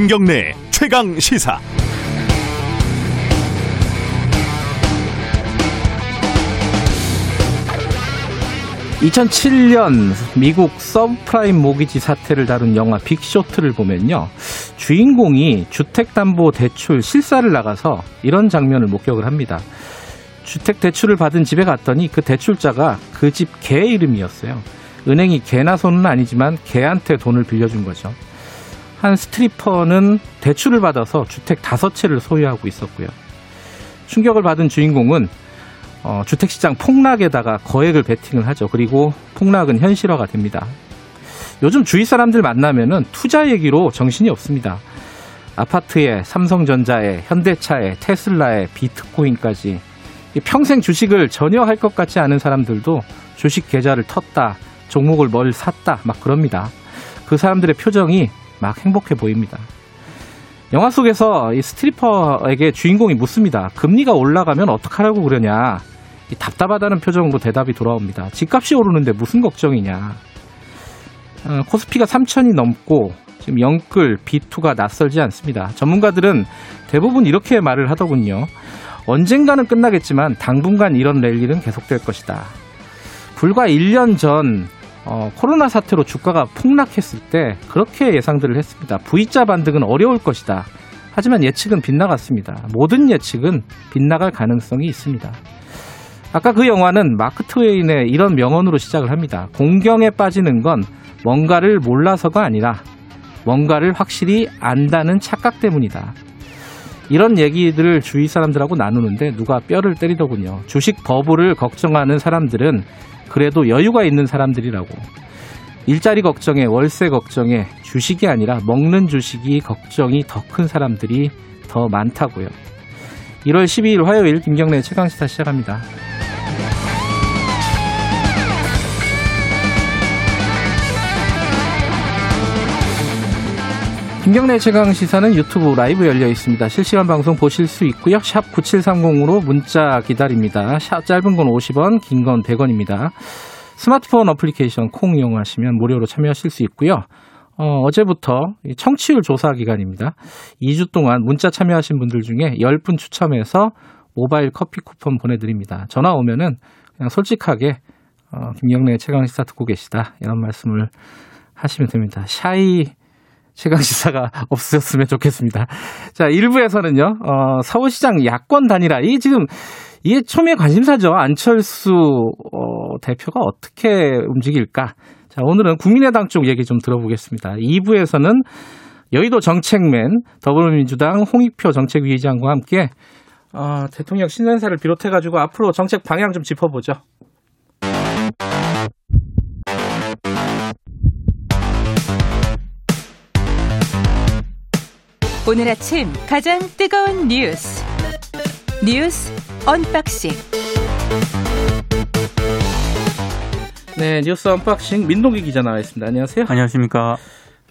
김경래 최강 시사. 2007년 미국 서브프라임 모기지 사태를 다룬 영화 빅쇼트를 보면요. 주인공이 주택담보대출 실사를 나가서 이런 장면을 목격을 합니다. 주택대출을 받은 집에 갔더니 그 대출자가 그 집 개 이름이었어요. 은행이 개나 소는 아니지만 개한테 돈을 빌려준 거죠. 한 스트리퍼는 대출을 받아서 주택 다섯 채를 소유하고 있었고요. 충격을 받은 주인공은 어, 주택시장 폭락에다가 거액을 베팅을 하죠. 그리고 폭락은 현실화가 됩니다. 요즘 주위 사람들 만나면은 투자 얘기로 정신이 없습니다. 아파트에 삼성전자에 현대차에 테슬라에 비트코인까지 평생 주식을 전혀 할 것 같지 않은 사람들도 주식 계좌를 텄다, 종목을 뭘 샀다, 막 그럽니다. 그 사람들의 표정이 막 행복해 보입니다. 영화 속에서 이 스트리퍼에게 주인공이 묻습니다. 금리가 올라가면 어떡하라고 그러냐. 답답하다는 표정으로 대답이 돌아옵니다. 집값이 오르는데 무슨 걱정이냐. 어, 코스피가 3천이 넘고 지금 영끌 B2가 낯설지 않습니다. 전문가들은 대부분 이렇게 말을 하더군요. 언젠가는 끝나겠지만 당분간 이런 랠리는 계속될 것이다. 불과 1년 전 어, 코로나 사태로 주가가 폭락했을 때 그렇게 예상들을 했습니다. V자 반등은 어려울 것이다. 하지만 예측은 빗나갔습니다. 모든 예측은 빗나갈 가능성이 있습니다. 아까 그 영화는 마크 트웨인의 이런 명언으로 시작을 합니다. 공경에 빠지는 건 뭔가를 몰라서가 아니라 뭔가를 확실히 안다는 착각 때문이다. 이런 얘기들을 주위 사람들하고 나누는데 누가 뼈를 때리더군요. 주식 버블을 걱정하는 사람들은 그래도 여유가 있는 사람들이라고. 일자리 걱정에 월세 걱정에 주식이 아니라 먹는 주식이 걱정이 더 큰 사람들이 더 많다고요. 1월 12일 화요일 김경래 최강시사 시작합니다. 김경래 최강 시사는 유튜브 라이브 열려 있습니다. 실시간 방송 보실 수 있고요. 샵 9730으로 문자 기다립니다. 샵 짧은 건 50원, 긴 건 100원입니다. 스마트폰 어플리케이션 콩 이용하시면 무료로 참여하실 수 있고요. 어, 어제부터 청취율 조사 기간입니다. 2주 동안 문자 참여하신 분들 중에 10분 추첨해서 모바일 커피 쿠폰 보내드립니다. 전화 오면은 그냥 솔직하게 어, 김경래 최강 시사 듣고 계시다 이런 말씀을 하시면 됩니다. 샤이 최강 시사가 없으셨으면 좋겠습니다. 자, 1부에서는요, 어, 서울시장 야권 단일화. 이 지금, 이게 초미의 관심사죠. 안철수, 어, 대표가 어떻게 움직일까. 자, 오늘은 국민의당 쪽 얘기 좀 들어보겠습니다. 2부에서는 여의도 정책맨, 더불어민주당 홍익표 정책위의장과 함께, 어, 대통령 신년사를 비롯해가지고 앞으로 정책 방향 좀 짚어보죠. 오늘 아침 가장 뜨거운 뉴스 뉴스 언박싱 네 뉴스 언박싱 민동기 기자 나와 있습니다. 안녕하세요. 안녕하십니까.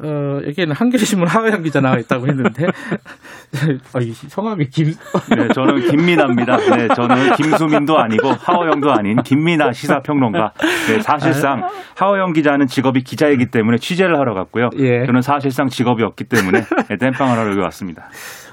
어, 여기에는 한겨레신문 하어영 기자 나와 있다고 했는데, 아, 이 성함이 김. 네, 저는 김민하입니다. 네, 저는 김수민도 아니고 하어영도 아닌 김민하 시사평론가. 네, 사실상 하어영 기자는 직업이 기자이기 때문에 취재를 하러 갔고요. 예. 저는 사실상 직업이 없기 때문에 네, 땜빵을 하러 여기 왔습니다.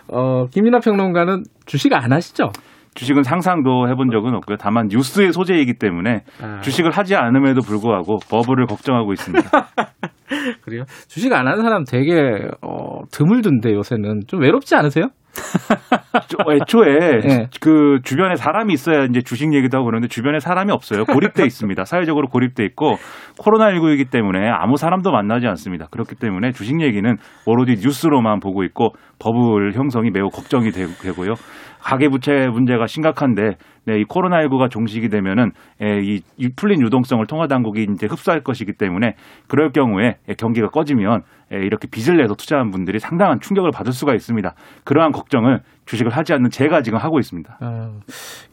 어, 김민아 평론가는 주식 안 하시죠? 주식은 상상도 해본 적은 없고요. 다만 뉴스의 소재이기 때문에 아. 주식을 하지 않음에도 불구하고 버블을 걱정하고 있습니다. 그래요? 주식 안 하는 사람 되게 어, 드물던데 요새는 좀 외롭지 않으세요? 애초에 네. 그 주변에 사람이 있어야 이제 주식 얘기도 하고 그러는데 주변에 사람이 없어요. 고립돼 있습니다. 사회적으로 고립돼 있고 코로나19이기 때문에 아무 사람도 만나지 않습니다. 그렇기 때문에 주식 얘기는 오로지 뉴스로만 보고 있고 버블 형성이 매우 걱정이 되고요. 가계부채 문제가 심각한데 네, 이 코로나19가 종식이 되면은 예, 이, 이 풀린 유동성을 통화당국이 이제 흡수할 것이기 때문에 그럴 경우에 예, 경기가 꺼지면 예, 이렇게 빚을 내서 투자한 분들이 상당한 충격을 받을 수가 있습니다. 그러한 걱정을 주식을 하지 않는 제가 지금 하고 있습니다. 어,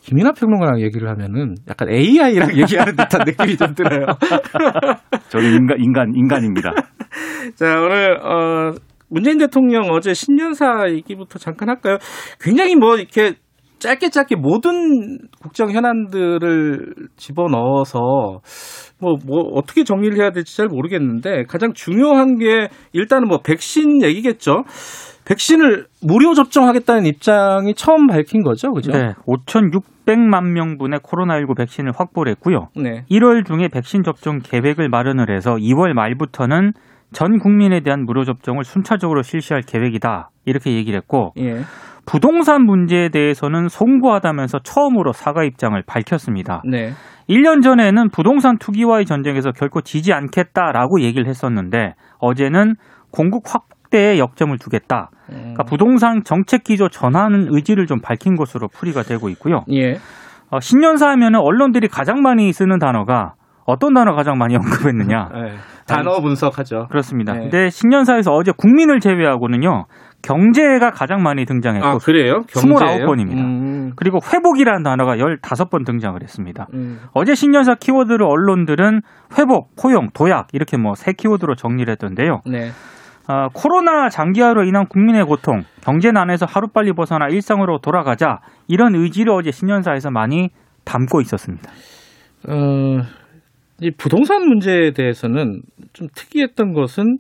김인하 평론가랑 얘기를 하면은 약간 AI랑 얘기하는 듯한 느낌이 좀 들어요. 저는 인간 인간 인간입니다. 자 오늘 어. 문재인 대통령 어제 신년사 얘기부터 잠깐 할까요? 굉장히 뭐 이렇게 짧게 짧게 모든 국정 현안들을 집어넣어서 뭐, 뭐, 어떻게 정리를 해야 될지 잘 모르겠는데 가장 중요한 게 일단은 뭐 백신 얘기겠죠. 백신을 무료 접종하겠다는 입장이 처음 밝힌 거죠, 그죠? 네, 5,600만 명분의 코로나19 백신을 확보를 했고요. 네. 1월 중에 백신 접종 계획을 마련을 해서 2월 말부터는 전 국민에 대한 무료 접종을 순차적으로 실시할 계획이다. 이렇게 얘기를 했고 예. 부동산 문제에 대해서는 송구하다면서 처음으로 사과 입장을 밝혔습니다. 네. 1년 전에는 부동산 투기와의 전쟁에서 결코 지지 않겠다라고 얘기를 했었는데 어제는 공급 확대에 역점을 두겠다. 그러니까 부동산 정책 기조 전환 의지를 좀 밝힌 것으로 풀이가 되고 있고요. 예. 어, 신년사 하면은 언론들이 가장 많이 쓰는 단어가 어떤 단어 가장 많이 언급했느냐? 네. 단어 분석하죠. 그렇습니다. 네. 근데 신년사에서 어제 국민을 제외하고는요. 경제가 가장 많이 등장했고 아, 그래요? 29번입니다. 음. 그리고 회복이라는 단어가 15번 등장을 했습니다. 음. 어제 신년사 키워드를 언론들은 회복, 포용, 도약 이렇게 뭐 세 키워드로 정리를 했던데요. 네. 아, 코로나 장기화로 인한 국민의 고통, 경제난에서 하루빨리 벗어나 일상으로 돌아가자 이런 의지를 어제 신년사에서 많이 담고 있었습니다. 어, 이 부동산 문제에 대해서는 좀 특이했던 것은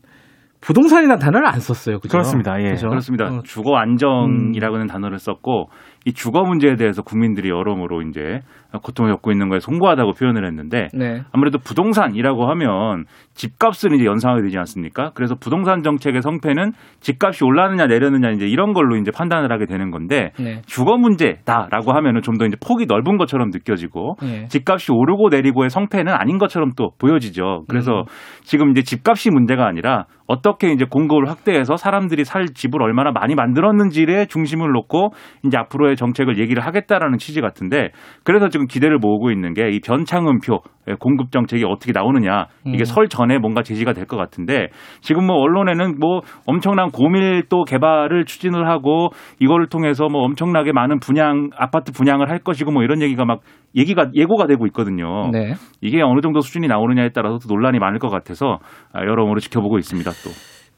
부동산이라는 단어를 안 썼어요. 그죠? 그렇습니다. 예. 그죠? 그렇습니다. 어, 주거 안정이라고는 단어를 썼고 이 주거 문제에 대해서 국민들이 여러모로 이제 고통을 겪고 있는 거에 송구하다고 표현을 했는데 네. 아무래도 부동산이라고 하면 집값을 이제 연상하게 되지 않습니까? 그래서 부동산 정책의 성패는 집값이 올라느냐 내려느냐 이제 이런 걸로 이제 판단을 하게 되는 건데 네. 주거 문제다라고 하면은 좀 더 이제 폭이 넓은 것처럼 느껴지고 네. 집값이 오르고 내리고의 성패는 아닌 것처럼 또 보여지죠. 그래서 음. 지금 이제 집값이 문제가 아니라 어떻게 이제 공급을 확대해서 사람들이 살 집을 얼마나 많이 만들었는지에 중심을 놓고 이제 앞으로의 정책을 얘기를 하겠다라는 취지 같은데 그래서 지금 기대를 모으고 있는 게 이 변창흠표 예, 공급 정책이 어떻게 나오느냐 이게 음. 설 전에 뭔가 제시가 될 것 같은데 지금 뭐 언론에는 뭐 엄청난 고밀도 개발을 추진을 하고 이거를 통해서 뭐 엄청나게 많은 분양 아파트 분양을 할 것이고 뭐 이런 얘기가 막 얘기가 예고가 되고 있거든요. 네. 이게 어느 정도 수준이 나오느냐에 따라서 또 논란이 많을 것 같아서 아, 여러모로 지켜보고 있습니다. 또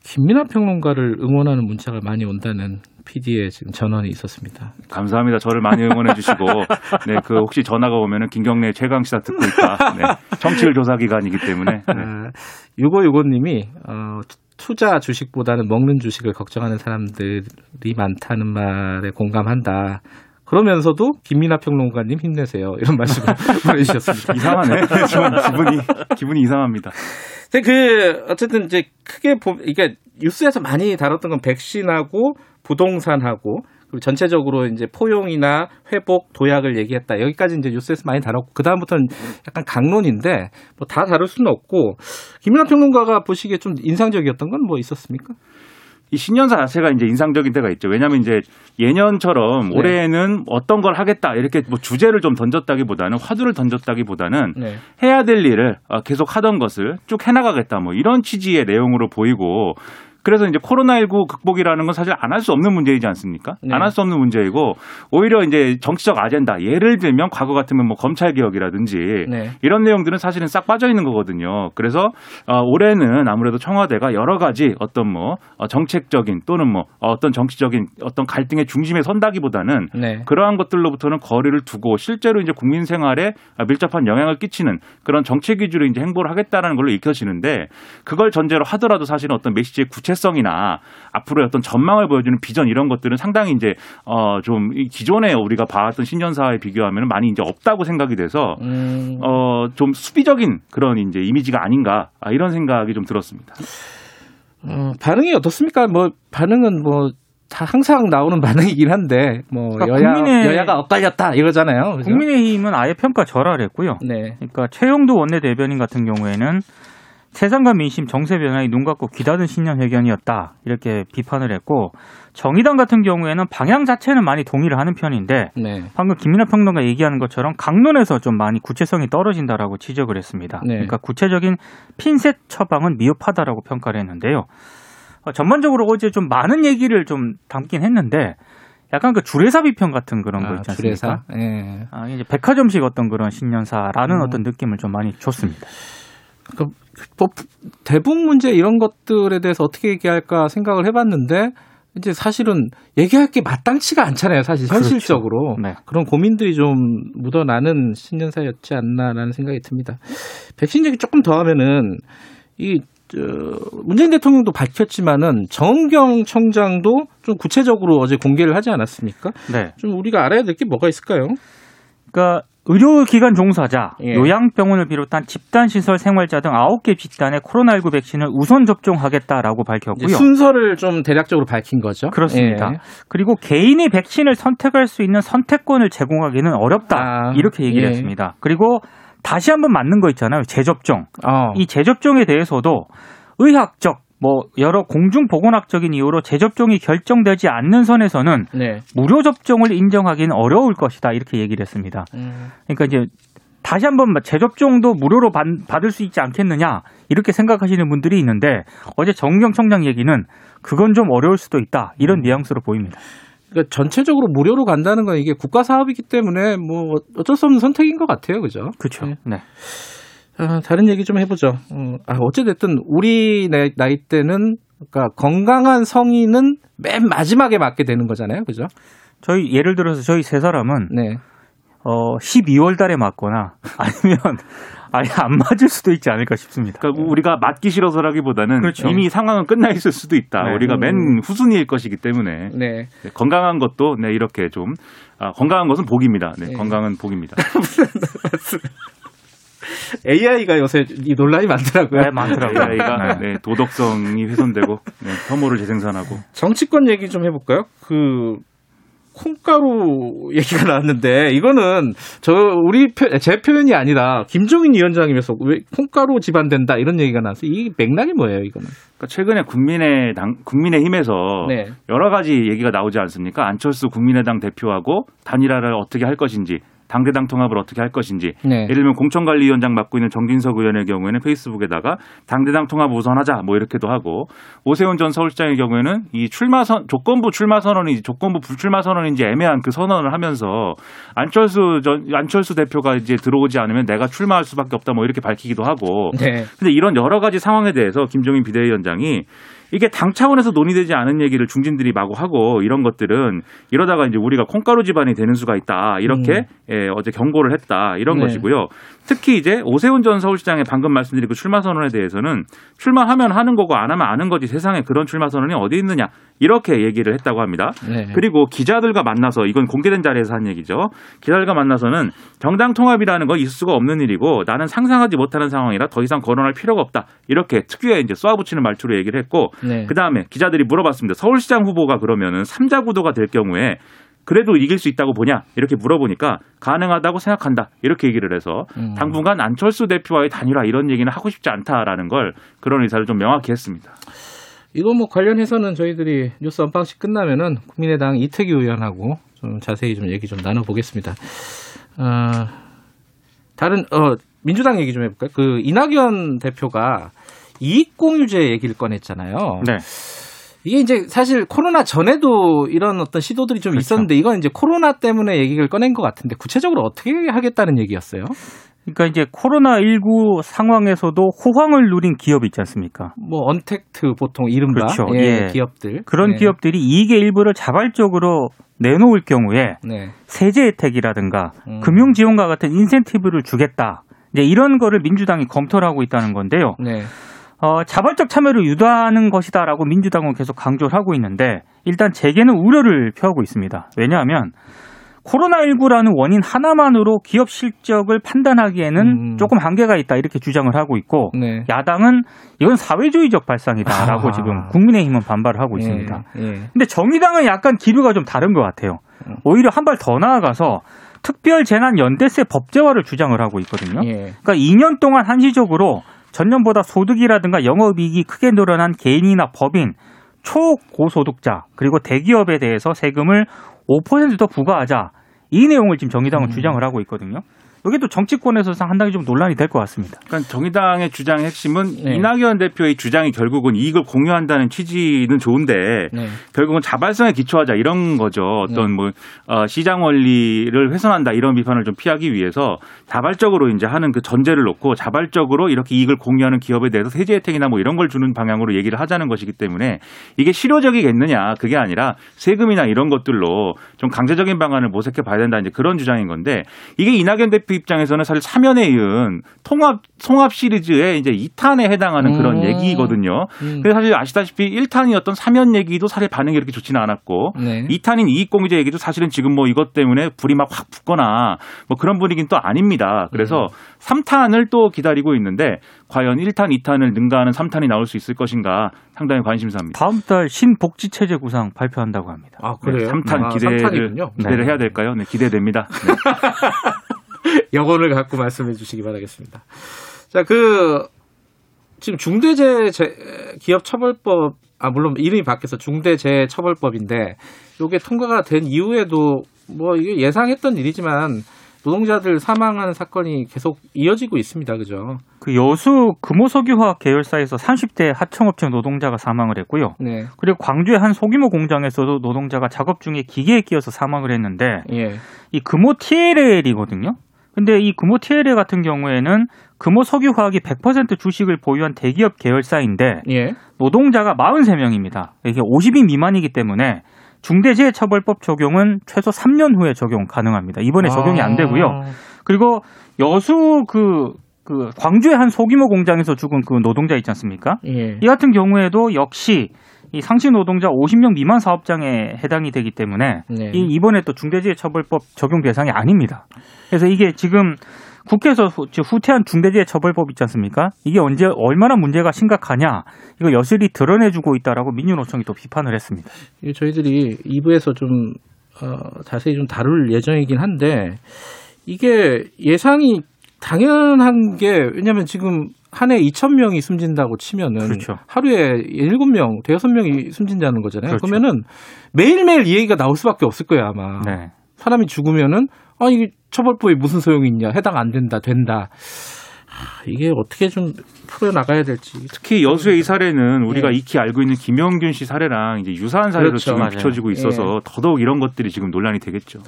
김민하 평론가를 응원하는 문자가 많이 온다는 PD의 지금 전언이 있었습니다. 감사합니다. 저를 많이 응원해 주시고 네 그 혹시 전화가 오면은 김경래 최강 시사 듣고 있다. 네, 정치율 조사 기간이기 때문에 네. 아, 유고유고님이 어, 투자 주식보다는 먹는 주식을 걱정하는 사람들이 많다는 말에 공감한다. 그러면서도 김민하 평론가님 힘내세요. 이런 말씀을 보내주셨습니다. 이상하네. 지금 기분이 기분이 이상합니다. 근데 그 어쨌든 이제 크게 보 이게 뉴스에서 많이 다뤘던 건 백신하고 부동산하고 그리고 전체적으로 이제 포용이나 회복 도약을 얘기했다. 여기까지 이제 뉴스에서 많이 다뤘고 그 다음부터는 약간 강론인데 뭐 다 다룰 수는 없고 김민하 평론가가 보시기에 좀 인상적이었던 건 뭐 있었습니까? 이 신년사 자체가 이제 인상적인 때가 있죠. 왜냐하면 이제 예년처럼 네. 올해는 어떤 걸 하겠다 이렇게 뭐 주제를 좀 던졌다기보다는 화두를 던졌다기보다는 네. 해야 될 일을 어, 계속 하던 것을 쭉 해나가겠다 뭐 이런 취지의 내용으로 보이고 그래서 이제 코로나19 극복이라는 건 사실 안 할 수 없는 문제이지 않습니까? 네. 안할 수 없는 문제이고 오히려 이제 정치적 아젠다 예를 들면 과거 같으면 뭐 검찰 개혁이라든지 네. 이런 내용들은 사실은 싹 빠져 있는 거거든요. 그래서 어, 올해는 아무래도 청와대가 여러 가지 어떤 뭐 어, 정책적인 또는 뭐 어떤 정치적인 어떤 갈등의 중심에 선다기보다는 네. 그러한 것들로부터는 거리를 두고 실제로 이제 국민 생활에 밀접한 영향을 끼치는 그런 정책 위주로 이제 행보를 하겠다라는 걸로 읽혀지는데 그걸 전제로 하더라도 사실은 어떤 메시지의 구체 성이나 앞으로의 어떤 전망을 보여주는 비전 이런 것들은 상당히 이제 어 좀 기존에 우리가 봐왔던 신년사에 비교하면 많이 이제 없다고 생각이 돼서 음, 어좀 수비적인 그런 이제 이미지가 아닌가 아, 이런 생각이 좀 들었습니다. 어, 반응이 어떻습니까? 뭐 반응은 뭐다 항상 나오는 반응이긴 한데 뭐 그러니까 여야 국민의- 여야가 엇갈렸다 이거잖아요. 그죠? 국민의힘은 아예 평가 절하했고요. 네. 그러니까 최영도 원내대변인 같은 경우에는 세상과 민심 정세 변화에 눈 감고 귀 닫은 신년 회견이었다 이렇게 비판을 했고 정의당 같은 경우에는 방향 자체는 많이 동의를 하는 편인데 네. 방금 김민하 평론가 얘기하는 것처럼 강론에서 좀 많이 구체성이 떨어진다라고 지적을 했습니다. 네. 그러니까 구체적인 핀셋 처방은 미흡하다라고 평가를 했는데요. 어, 전반적으로 어제 좀 많은 얘기를 좀 담긴 했는데 약간 그 주례사 비평 같은 그런 거 아, 있지 않습니까? 주례사. 예. 아, 이제 백화점식 어떤 그런 신년사라는 음. 어떤 느낌을 좀 많이 줬습니다. 그, 뭐, 대북 문제 이런 것들에 대해서 어떻게 얘기할까 생각을 해봤는데 이제 사실은 얘기할 게 마땅치가 않잖아요. 사실 그렇죠. 현실적으로 네. 그런 고민들이 좀 묻어나는 신년사였지 않나라는 생각이 듭니다. 백신 얘기 조금 더 하면은 이 저, 문재인 대통령도 밝혔지만은 정경 청장도 좀 구체적으로 어제 공개를 하지 않았습니까? 네. 좀 우리가 알아야 될 게 뭐가 있을까요? 그러니까 의료기관 종사자, 예. 요양병원을 비롯한 집단시설 생활자 등 9개 집단에 코로나19 백신을 우선 접종하겠다라고 밝혔고요. 순서를 좀 대략적으로 밝힌 거죠. 그렇습니다. 예. 그리고 개인이 백신을 선택할 수 있는 선택권을 제공하기는 어렵다. 아, 이렇게 얘기를 예. 했습니다. 그리고 다시 한번 맞는 거 있잖아요. 재접종. 어. 이 재접종에 대해서도 의학적 뭐 여러 공중 보건학적인 이유로 재접종이 결정되지 않는 선에서는 네. 무료 접종을 인정하기는 어려울 것이다 이렇게 얘기를 했습니다. 음. 그러니까 이제 다시 한번 재접종도 무료로 받, 받을 수 있지 않겠느냐 이렇게 생각하시는 분들이 있는데 어제 정경 청장 얘기는 그건 좀 어려울 수도 있다 이런 뉘앙스로 보입니다. 그러니까 전체적으로 무료로 간다는 건 이게 국가 사업이기 때문에 뭐 어쩔 수 없는 선택인 것 같아요, 그죠? 그렇죠. 네. 네. 아, 다른 얘기 좀 해보죠. 어, 아, 어찌됐든 우리 나이, 때는 그러니까 건강한 성인은 맨 마지막에 맞게 되는 거잖아요, 그죠? 저희 예를 들어서 저희 세 사람은 네. 어 12월 달에 맞거나 아니면 아예 안 맞을 수도 있지 않을까 싶습니다. 그러니까 우리가 맞기 싫어서라기보다는 그렇죠. 이미 상황은 끝나 있을 수도 있다. 네. 우리가 맨 후순위일 것이기 때문에 네. 네, 건강한 것도 네, 이렇게 좀 아, 건강한 것은 복입니다. 네, 네. 건강은 복입니다. AI가 요새 이 논란이 많더라고요. 네, 많더라고요. AI가 네, 도덕성이 훼손되고 네, 혐오를 재생산하고 정치권 얘기 좀 해볼까요? 그 콩가루 얘기가 나왔는데 이거는 저 우리 표, 제 표현이 아니라 김종인 위원장이면서 왜 콩가루 집안 된다 이런 얘기가 나왔어요. 이 맥락이 뭐예요, 이거는? 그러니까 최근에 국민의당 국민의힘에서 네. 여러 가지 얘기가 나오지 않습니까? 안철수 국민의당 대표하고 단일화를 어떻게 할 것인지 당대당 통합을 어떻게 할 것인지 네. 예를 들면 공천관리위원장 맡고 있는 정진석 의원의 경우에는 페이스북에다가 당대당 통합 우선하자 뭐 이렇게도 하고 오세훈 전 서울시장의 경우에는 이 출마 선 조건부 출마 선언인지 조건부 불출마 선언인지 애매한 그 선언을 하면서 안철수 전 안철수 대표가 이제 들어오지 않으면 내가 출마할 수밖에 없다 뭐 이렇게 밝히기도 하고 네. 근데 이런 여러 가지 상황에 대해서 김종인 비대위원장이 이게 당 차원에서 논의되지 않은 얘기를 중진들이 마구 하고 이런 것들은 이러다가 이제 우리가 콩가루 집안이 되는 수가 있다 이렇게 예, 어제 경고를 했다 이런 음. 네. 것이고요. 특히 이제 오세훈 전 서울시장의 방금 말씀드린 그 출마 선언에 대해서는 출마하면 하는 거고 안 하면 아는 거지 세상에 그런 출마 선언이 어디 있느냐 이렇게 얘기를 했다고 합니다. 네. 그리고 기자들과 만나서 이건 공개된 자리에서 한 얘기죠. 기자들과 만나서는 정당 통합이라는 건 있을 수가 없는 일이고 나는 상상하지 못하는 상황이라 더 이상 거론할 필요가 없다. 이렇게 특유의 이제 쏘아붙이는 말투로 얘기를 했고 네. 그 다음에 기자들이 물어봤습니다. 서울시장 후보가 그러면은 삼자 구도가 될 경우에 그래도 이길 수 있다고 보냐 이렇게 물어보니까 가능하다고 생각한다 이렇게 얘기를 해서 음. 당분간 안철수 대표와의 단일화 이런 얘기는 하고 싶지 않다라는 걸 그런 의사를 좀 명확히 했습니다. 이거 뭐 관련해서는 저희들이 뉴스 언방식 끝나면은 국민의당 이태규 의원하고 좀 자세히 좀 얘기 좀 나눠보겠습니다. 어, 다른 어 민주당 얘기 좀 해볼까요? 그 이낙연 대표가 이익공유제 얘기를 꺼냈잖아요. 네. 이게 이제 사실 코로나 전에도 이런 어떤 시도들이 좀 그렇죠. 있었는데 이건 이제 코로나 때문에 얘기를 꺼낸 것 같은데 구체적으로 어떻게 하겠다는 얘기였어요? 그러니까 이제 코로나 19 상황에서도 호황을 누린 기업이 있지 않습니까? 뭐 언택트 보통 이른바 그렇죠. 예, 예. 기업들 그런 네. 기업들이 이익의 일부를 자발적으로 내놓을 경우에 네. 세제 혜택이라든가 음. 금융 지원과 같은 인센티브를 주겠다. 이제 이런 거를 민주당이 검토를 하고 있다는 건데요. 네. 어, 자발적 참여를 유도하는 것이다라고 민주당은 계속 강조를 하고 있는데 일단 재계는 우려를 표하고 있습니다. 왜냐하면 코로나19라는 원인 하나만으로 기업 실적을 판단하기에는 음. 조금 한계가 있다 이렇게 주장을 하고 있고 네. 야당은 이건 사회주의적 발상이다라고 아하. 지금 국민의힘은 반발을 하고 있습니다. 예, 예. 근데 정의당은 약간 기류가 좀 다른 것 같아요. 음. 오히려 한 발 더 나아가서 특별 재난 연대세 법제화를 주장을 하고 있거든요. 예. 그러니까 2년 동안 한시적으로 전년보다 소득이라든가 영업이익이 크게 늘어난 개인이나 법인, 초고소득자 그리고 대기업에 대해서 세금을 5%더 부과하자 이 내용을 지금 정의당은 음. 주장을 하고 있거든요. 이게 또 정치권에서 상당히 좀 논란이 될 것 같습니다. 그러니까 정의당의 주장의 핵심은 네. 이낙연 대표의 주장이 결국은 이익을 공유한다는 취지는 좋은데 네. 결국은 자발성에 기초하자 이런 거죠. 어떤 네. 뭐 어, 시장 원리를 훼손한다 이런 비판을 좀 피하기 위해서 자발적으로 이제 하는 그 전제를 놓고 자발적으로 이렇게 이익을 공유하는 기업에 대해서 세제 혜택이나 뭐 이런 걸 주는 방향으로 얘기를 하자는 것이기 때문에 이게 실효적이겠느냐 그게 아니라 세금이나 이런 것들로 좀 강제적인 방안을 모색해 봐야 된다 이제 그런 주장인 건데 이게 이낙연 대표 입장에서는 사실 사면에 이은 통합 통합 시리즈의 이제 2탄에 해당하는 그런 음. 얘기거든요. 음. 근데 사실 아시다시피 1탄이었던 사면 얘기도 사실 반응이 그렇게 좋지는 않았고 네. 2탄인 이익공유제 얘기도 사실은 지금 뭐 이것 때문에 불이 막 확 붙거나 뭐 그런 분위기는 또 아닙니다. 그래서 3탄을 또 기다리고 있는데 과연 1탄, 2탄을 능가하는 3탄이 나올 수 있을 것인가 상당히 관심사입니다. 다음 달 신복지 체제 구상 발표한다고 합니다. 아 그래요? 3탄 아, 기대를. 기대를 네. 해야 될까요? 네, 기대됩니다. 네. 여건을 갖고 말씀해 주시기 바라겠습니다. 자, 그 지금 중대재해 기업 처벌법 아 물론 이름이 바뀌어서 중대재해 처벌법인데 이게 통과가 된 이후에도 뭐 이게 예상했던 일이지만 노동자들 사망하는 사건이 계속 이어지고 있습니다. 그죠? 그 여수 금호석유화학 계열사에서 30대 하청업체 노동자가 사망을 했고요. 네. 그리고 광주의 한 소규모 공장에서도 노동자가 작업 중에 기계에 끼어서 사망을 했는데 예. 이 금호 TLL이거든요. 근데 이 금호 TLL 같은 경우에는 금호 석유화학이 100% 주식을 보유한 대기업 계열사인데 예. 노동자가 43명입니다. 이게 50인 미만이기 때문에 중대재해처벌법 적용은 최소 3년 후에 적용 가능합니다. 이번에 적용이 안 되고요. 그리고 여수 그, 그 광주의 한 소규모 공장에서 죽은 그 노동자 있지 않습니까? 예. 이 같은 경우에도 역시 이 상시 노동자 50명 미만 사업장에 해당이 되기 때문에 네. 이 이번에 또 중대재해처벌법 적용 대상이 아닙니다. 그래서 이게 지금 국회에서 후, 후퇴한 중대재해처벌법 있지 않습니까? 이게 언제 얼마나 문제가 심각하냐 이거 여실히 드러내주고 있다라고 민주노총이 또 비판을 했습니다. 이게 저희들이 2부에서 좀 어, 자세히 좀 다룰 예정이긴 한데 이게 예상이 당연한 게 왜냐하면 지금 한 해 2천 명이 숨진다고 치면은 그렇죠. 하루에 7명, 대여섯 명이 숨진다는 거잖아요. 그렇죠. 그러면은 매일매일 이 얘기가 나올 수밖에 없을 거예요, 아마. 네. 사람이 죽으면은 아 이게 처벌법이 무슨 소용이 있냐. 해당 안 된다 된다. 아, 이게 어떻게 좀 풀어 나가야 될지. 특히 여수의 이 사례는 우리가 예. 익히 알고 있는 김용균 씨 사례랑 이제 유사한 사례로 그렇죠. 지금 맞아요. 비춰지고 있어서 더더욱 이런 것들이 지금 논란이 되겠죠.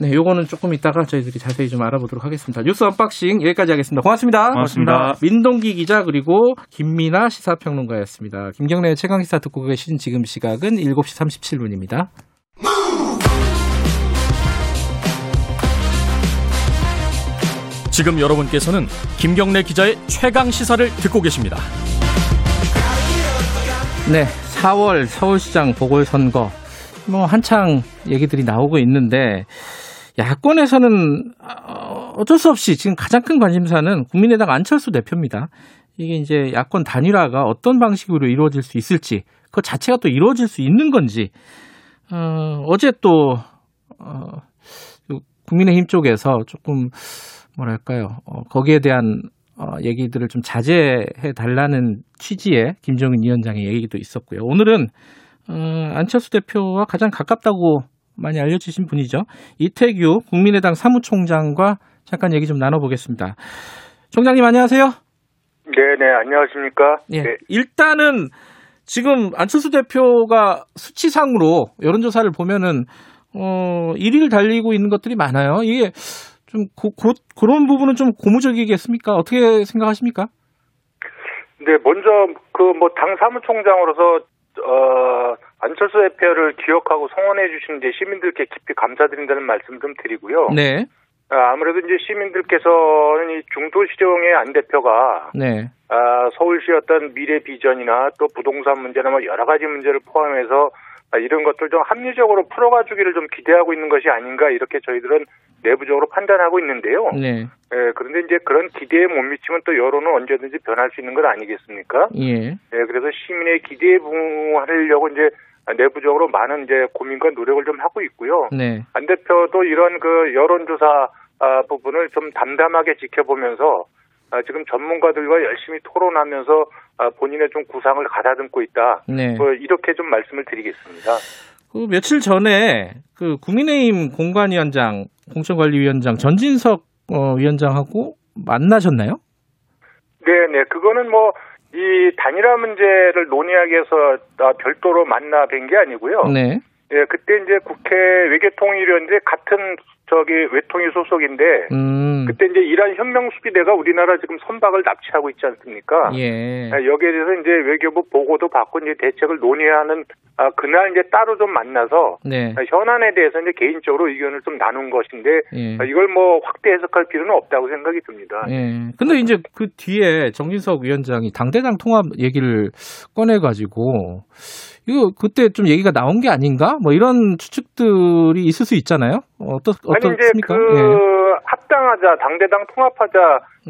네 요거는 조금 이따가 저희들이 자세히 좀 알아보도록 하겠습니다. 뉴스 언박싱 여기까지 하겠습니다. 고맙습니다. 고맙습니다. 민동기 기자 그리고 김민하 시사평론가였습니다. 김경래 최강 시사 듣고 계신 지금 시각은 7시 37분입니다 지금 여러분께서는 김경래 기자의 최강 시사를 듣고 계십니다. 네, 4월 서울시장 보궐선거 뭐 한창 얘기들이 나오고 있는데 야권에서는 어, 어쩔 수 없이 지금 가장 큰 관심사는 국민의당 안철수 대표입니다. 이게 이제 야권 단일화가 어떤 방식으로 이루어질 수 있을지 그 자체가 또 이루어질 수 있는 건지 어, 어제 또 어, 국민의힘 쪽에서 조금 뭐랄까요 어, 거기에 대한 어, 얘기들을 좀 자제해 달라는 취지의 김정은 위원장의 얘기도 있었고요. 오늘은 어, 안철수 대표와 가장 가깝다고 많이 알려지신 분이죠. 이태규 국민의당 사무총장과 잠깐 얘기 좀 나눠보겠습니다. 총장님 안녕하세요. 네네, 안녕하십니까? 예. 네, 일단은 지금 안철수 대표가 수치상으로 여론조사를 보면은 어 1위를 달리고 있는 것들이 많아요. 이게 좀 고, 고, 그런 부분은 좀 고무적이겠습니까? 어떻게 생각하십니까? 네, 먼저 그 뭐 당 사무총장으로서 어 안철수 대표를 기억하고 성원해 주신 이제 시민들께 깊이 감사드린다는 말씀 좀 드리고요. 네, 아, 아무래도 이제 시민들께서는 이 중도시정의 안 대표가 네, 아, 서울시 어떤 미래 비전이나 또 부동산 문제나 뭐 여러 가지 문제를 포함해서 아, 이런 것들 좀 합리적으로 풀어가주기를 좀 기대하고 있는 것이 아닌가 이렇게 저희들은 내부적으로 판단하고 있는데요. 네, 예, 그런데 이제 그런 기대에 못 미치면 또 여론은 언제든지 변할 수 있는 것 아니겠습니까? 예, 예, 그래서 시민의 기대에 부응하려고 이제 내부적으로 많은 이제 고민과 노력을 좀 하고 있고요. 네, 안 대표도 이런 그 여론조사 아, 부분을 좀 담담하게 지켜보면서 아, 지금 전문가들과 열심히 토론하면서 아, 본인의 좀 구상을 가다듬고 있다. 네. 뭐 이렇게 좀 말씀을 드리겠습니다. 그 며칠 전에 그 국민의힘 공관위원장, 공천관리위원장 전진석 어, 위원장하고 만나셨나요? 네, 네. 그거는 뭐, 이 단일화 문제를 논의하기 위해서 아, 별도로 만나 뵌 게 아니고요. 네, 예, 그때 이제 국회 외교통일위원회 같은 저기 외통위 소속인데 음. 그때 이제 이란 혁명수비대가 우리나라 지금 선박을 납치하고 있지 않습니까? 예. 아, 여기에 대해서 이제 외교부 보고도 받고 이제 대책을 논의하는 아, 그날 이제 따로 좀 만나서 네. 아, 현안에 대해서 이제 개인적으로 의견을 좀 나눈 것인데 예. 아, 이걸 뭐 확대 해석할 필요는 없다고 생각이 듭니다. 예. 근데 이제 그 뒤에 정진석 위원장이 당대당 통합 얘기를 꺼내 가지고, 이거 그때 좀 얘기가 나온 게 아닌가? 뭐 이런 추측들이 있을 수 있잖아요? 어떻, 아니 이제 어떻습니까? 그 예. 합당하자 당대당 통합하자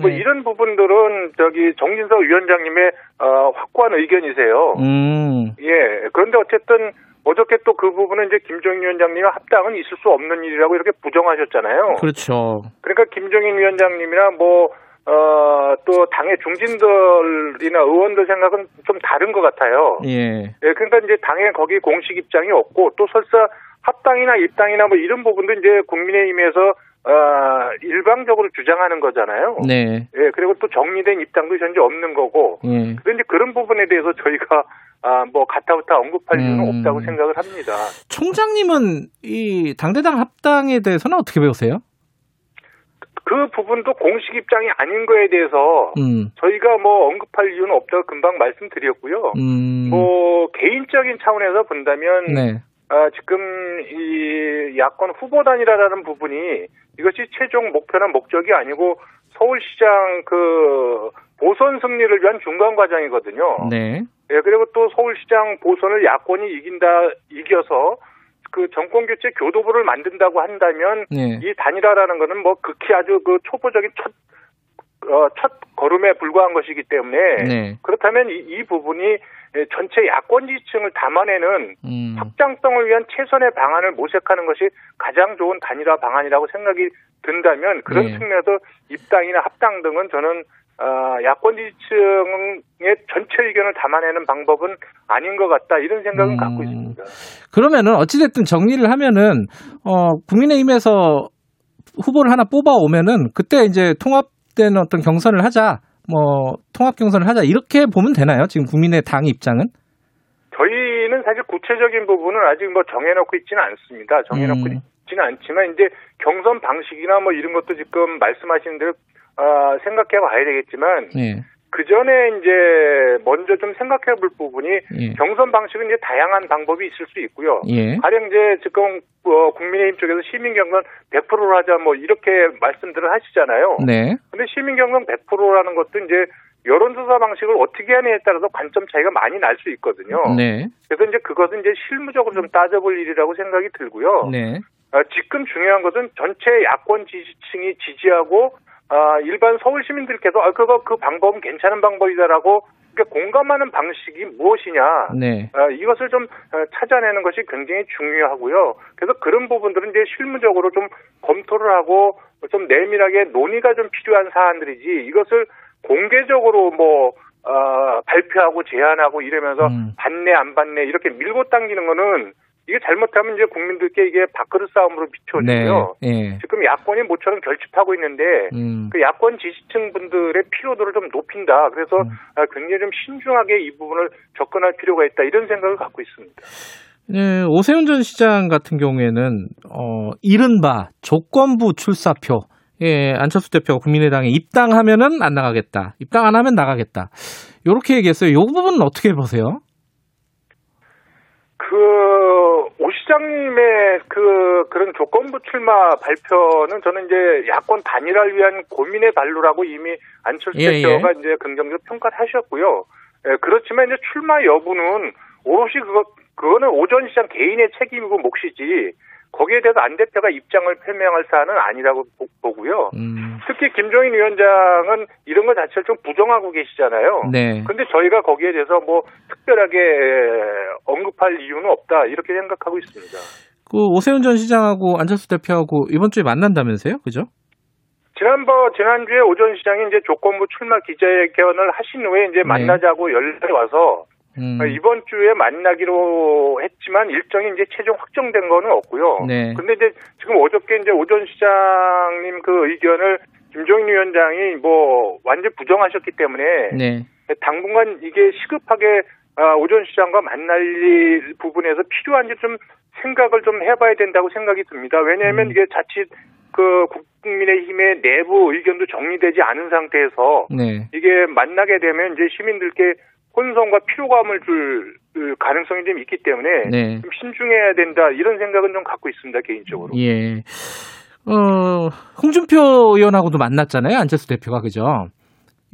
뭐 네. 이런 부분들은 저기 정진석 위원장님의 어, 확고한 의견이세요. 음, 예. 그런데 어쨌든 어저께 또 그 부분은 이제 김종인 위원장님의 합당은 있을 수 없는 일이라고 이렇게 부정하셨잖아요. 그렇죠. 그러니까 김종인 위원장님이나 뭐, 어, 또 당의 중진들이나 의원들 생각은 좀 다른 것 같아요. 예. 예, 그러니까 이제 당에 거기 공식 입장이 없고 또 설사 합당이나 입당이나 뭐 이런 부분도 이제 국민의힘에서 어, 일방적으로 주장하는 거잖아요. 네. 예, 그리고 또 정리된 입장도 현재 없는 거고. 예. 그런데 그런 부분에 대해서 저희가 아, 뭐 가타부타 언급할 이유는 음. 없다고 생각을 합니다. 총장님은 이 당대당 합당에 대해서는 어떻게 배우세요? 그 부분도 공식 입장이 아닌 거에 대해서 음, 저희가 뭐 언급할 이유는 없다고 금방 말씀드렸고요. 음. 뭐 개인적인 차원에서 본다면 네. 아, 지금 이 야권 후보단이라는 부분이 이것이 최종 목표나 목적이 아니고 서울시장 그 보선 승리를 위한 중간 과정이거든요. 네. 예, 그리고 또 서울시장 보선을 야권이 이긴다 이겨서 그 정권 교체 교도부를 만든다고 한다면 네. 이 단일화라는 거는 뭐 극히 아주 그 초보적인 첫, 어, 첫 걸음에 불과한 것이기 때문에 네. 그렇다면 이, 이 부분이 예, 전체 야권 지층을 담아내는 음. 확장성을 위한 최선의 방안을 모색하는 것이 가장 좋은 단일화 방안이라고 생각이 든다면 그런 네. 측면에서 입당이나 합당 등은 저는 어, 야권 지지층의 전체 의견을 담아내는 방법은 아닌 것 같다 이런 생각은 음. 갖고 있습니다. 그러면은 어찌됐든 정리를 하면은 어 국민의힘에서 후보를 하나 뽑아 오면은 그때 이제 통합된 어떤 경선을 하자 뭐 통합 경선을 하자 이렇게 보면 되나요? 지금 국민의 당 입장은? 저희는 사실 구체적인 부분은 아직 뭐 정해놓고 있지는 않습니다. 정해놓고 음. 있지는 않지만 이제 경선 방식이나 뭐 이런 것도 지금 말씀하신 대로 어, 생각해 봐야 되겠지만 예. 그 전에 이제 먼저 좀 생각해 볼 부분이 예. 경선 방식은 이제 다양한 방법이 있을 수 있고요. 예. 가령 이제 지금 어, 국민의힘 쪽에서 시민 경선 100%로 하자 뭐 이렇게 말씀들을 하시잖아요. 네. 근데 시민 경선 100%라는 것도 이제 여론조사 방식을 어떻게 하느냐에 따라서 관점 차이가 많이 날 수 있거든요. 네. 그래서 이제 그것은 이제 실무적으로 좀 따져볼 일이라고 생각이 들고요. 네. 아, 지금 중요한 것은 전체 야권 지지층이 지지하고 아, 일반 서울 시민들께서 아, 그거 그 방법은 괜찮은 방법이다라고 그러니까 공감하는 방식이 무엇이냐 네. 아, 이것을 좀 어, 찾아내는 것이 굉장히 중요하고요. 그래서 그런 부분들은 이제 실무적으로 좀 검토를 하고 좀 내밀하게 논의가 좀 필요한 사안들이지 이것을 공개적으로 뭐 어, 발표하고 제안하고 이러면서 음. 받네 안 받네 이렇게 밀고 당기는 거는 이게 잘못하면 이제 국민들께 이게 밥그릇 싸움으로 비춰지고요. 네. 예. 지금 야권이 모처럼 결집하고 있는데 음. 그 야권 지지층 분들의 피로도를 좀 높인다. 그래서 음. 아, 굉장히 좀 신중하게 이 부분을 접근할 필요가 있다. 이런 생각을 갖고 있습니다. 네, 오세훈 전 시장 같은 경우에는 어 이른바 조건부 출사표 예, 안철수 대표가 국민의당에 입당하면은 안 나가겠다. 입당 안 하면 나가겠다. 요렇게 얘기했어요. 요 부분은 어떻게 보세요? 그, 오 시장님의 그, 그런 조건부 출마 발표는 저는 이제 야권 단일화를 위한 고민의 발로라고 이미 안철수 예, 대표가 이제 긍정적 평가를 하셨고요. 예, 그렇지만 이제 출마 여부는 오롯이 그거, 그거는 오전 시장 개인의 책임이고 몫이지 거기에 대해서 안 대표가 입장을 표명할 사안은 아니라고 보- 보고요. 음, 특히 김종인 위원장은 이런 것 자체를 좀 부정하고 계시잖아요. 네. 근데 저희가 거기에 대해서 뭐 특별하게 언급할 이유는 없다 이렇게 생각하고 있습니다. 그 오세훈 전 시장하고 안철수 대표하고 이번 주에 만난다면서요? 그죠? 지난번 지난주에 오전 시장이 이제 조건부 출마 기자회견을 하신 후에 이제 네. 만나자고 연락이 와서 음, 이번 주에 만나기로 했지만 일정이 이제 최종 확정된 거는 없고요. 네. 근데 이제 지금 어저께 이제 오전 시장님 그 의견을 김종인 위원장이 뭐 완전 부정하셨기 때문에 네. 당분간 이게 시급하게 아, 오전 시장과 만날 일 부분에서 필요한지 좀 생각을 좀 해봐야 된다고 생각이 듭니다. 왜냐하면 음. 이게 자칫 그 국민의힘의 내부 의견도 정리되지 않은 상태에서 네. 이게 만나게 되면 이제 시민들께 혼선과 피로감을 줄그 가능성이 좀 있기 때문에 네. 좀 신중해야 된다 이런 생각은 좀 갖고 있습니다 개인적으로. 예. 어, 홍준표 의원하고도 만났잖아요. 안철수 대표가 그죠?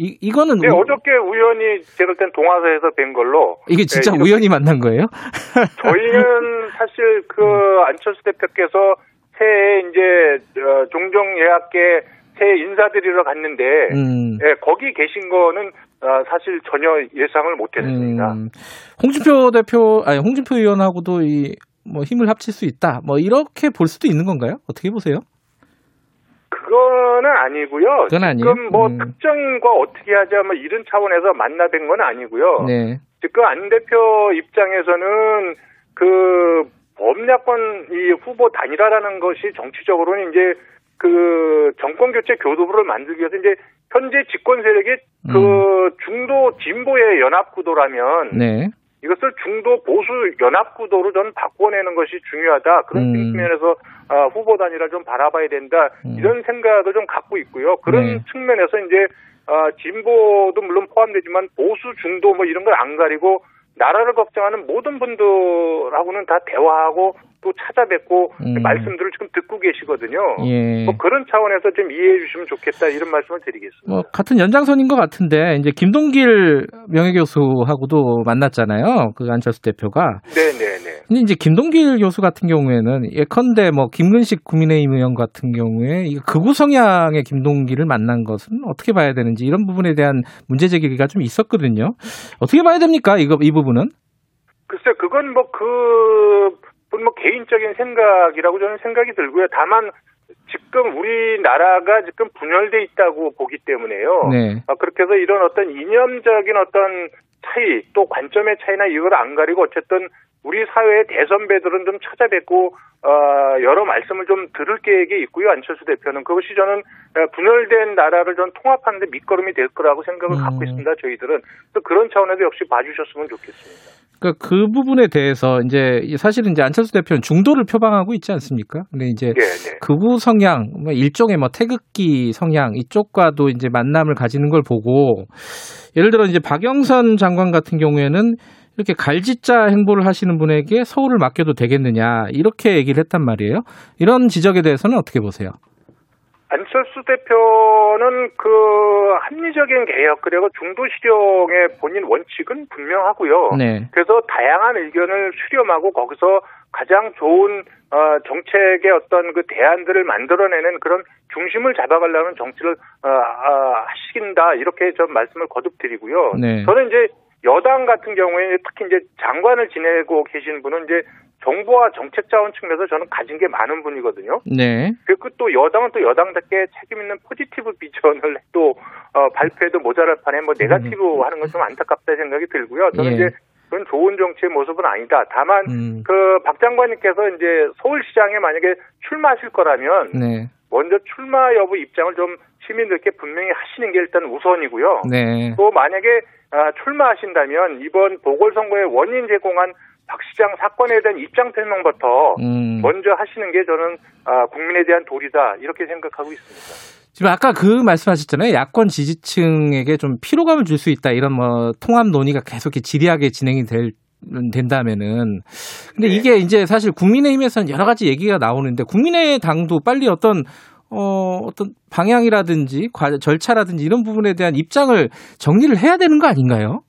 이 이거는 네, 우- 어저께 우연히 제가 땐 동화사에서 뵌뵌 걸로 이게 진짜 네, 우연히 만난 거예요? 저희는 사실 그 안철수 대표께서 새해 이제 어, 종종 예약계 새해 인사드리러 갔는데 음. 예, 거기 계신 거는 어, 사실 전혀 예상을 못했습니다. 음, 홍준표 대표, 아니 홍준표 의원하고도 이 뭐 힘을 합칠 수 있다. 뭐 이렇게 볼 수도 있는 건가요? 어떻게 보세요? 그거는 아니고요. 그건 아니에요? 지금 뭐 음. 특정인과 어떻게 하자 뭐 이런 차원에서 만나뵌 건 아니고요. 네. 지금 안 대표 입장에서는 그 범야권 이 후보 단일화라는 것이 정치적으로는 이제 그 정권 교체 교도부를 만들기 위해서 이제 현재 집권 세력이 그 중도 진보의 연합 구도라면 음. 네. 이것을 중도 보수 연합 구도로 저는 바꿔내는 것이 중요하다. 그런 음. 측면에서 아, 후보 단일화 좀 바라봐야 된다. 음. 이런 생각을 좀 갖고 있고요. 그런 네. 측면에서 이제 아, 진보도 물론 포함되지만 보수 중도 뭐 이런 걸 안 가리고 나라를 걱정하는 모든 분들하고는 다 대화하고 또 찾아뵙고 음. 말씀들을 지금 듣고 계시거든요. 예. 뭐 그런 차원에서 좀 이해해 주시면 좋겠다 이런 말씀을 드리겠습니다. 뭐 같은 연장선인 것 같은데 이제 김동길 명예교수하고도 만났잖아요. 그 안철수 대표가. 네네네. 근데 이제 김동길 교수 같은 경우에는 예컨대 뭐 김근식 국민의힘 의원 같은 경우에 이 극우 성향의 김동길을 만난 것은 어떻게 봐야 되는지 이런 부분에 대한 문제 제기가 좀 있었거든요. 어떻게 봐야 됩니까? 이거 이 부분은? 글쎄 그건 뭐그 뭐 개인적인 생각이라고 저는 생각이 들고요. 다만 지금 우리나라가 지금 분열돼 있다고 보기 때문에요. 네. 아, 그렇게 해서 이런 어떤 이념적인 어떤 차이 또 관점의 차이나 이걸 안 가리고 어쨌든 우리 사회의 대선배들은 좀 찾아뵙고 어, 여러 말씀을 좀 들을 계획이 있고요. 안철수 대표는 그것이 저는 어, 분열된 나라를 전 통합하는데 밑거름이 될 거라고 생각을 음. 갖고 있습니다. 저희들은 또 그런 차원에서 역시 봐주셨으면 좋겠습니다. 그러니까 그 부분에 대해서 이제 사실은 이제 안철수 대표는 중도를 표방하고 있지 않습니까? 근데 이제 네, 네. 극우 성향, 뭐 일종의 뭐 태극기 성향 이쪽과도 이제 만남을 가지는 걸 보고 예를 들어 이제 박영선 장관 같은 경우에는 이렇게 갈짓자 행보를 하시는 분에게 서울을 맡겨도 되겠느냐 이렇게 얘기를 했단 말이에요. 이런 지적에 대해서는 어떻게 보세요? 안철수 대표는 그 합리적인 개혁 그리고 중도 실용의 본인 원칙은 분명하고요. 네. 그래서 다양한 의견을 수렴하고 거기서 가장 좋은 어, 정책의 어떤 그 대안들을 만들어내는 그런 중심을 잡아가려는 정치를 어, 어, 하신다 이렇게 좀 말씀을 거듭드리고요. 네. 저는 이제 여당 같은 경우에 특히 이제 장관을 지내고 계신 분은 이제 정부와 정책 자원 측면에서 저는 가진 게 많은 분이거든요. 네. 그리고 또 여당은 또 여당답게 책임 있는 포지티브 비전을 또 어, 발표해도 모자랄 판에 뭐 네가티브 하는 건 좀 안타깝다 생각이 들고요. 저는 예. 이제 그건 좋은 정치의 모습은 아니다. 다만 음. 그박 장관님께서 이제 서울시장에 만약에 출마하실 거라면 네. 먼저 출마 여부 입장을 좀 시민들께 분명히 하시는 게 일단 우선이고요. 네. 또 만약에 아, 출마하신다면 이번 보궐선거의 원인 제공한 박 시장 사건에 대한 입장 표명부터 음. 먼저 하시는 게 저는 아, 국민에 대한 도리다 이렇게 생각하고 있습니다. 지금 아까 그 말씀하셨잖아요. 야권 지지층에게 좀 피로감을 줄 수 있다 이런 뭐 통합 논의가 계속 이렇게 지리하게 진행이 될 된다면은 근데 네. 이게 이제 사실 국민의힘에서는 여러 가지 얘기가 나오는데 국민의 당도 빨리 어떤 어 어떤 방향이라든지 과- 절차라든지 이런 부분에 대한 입장을 정리를 해야 되는 거 아닌가요?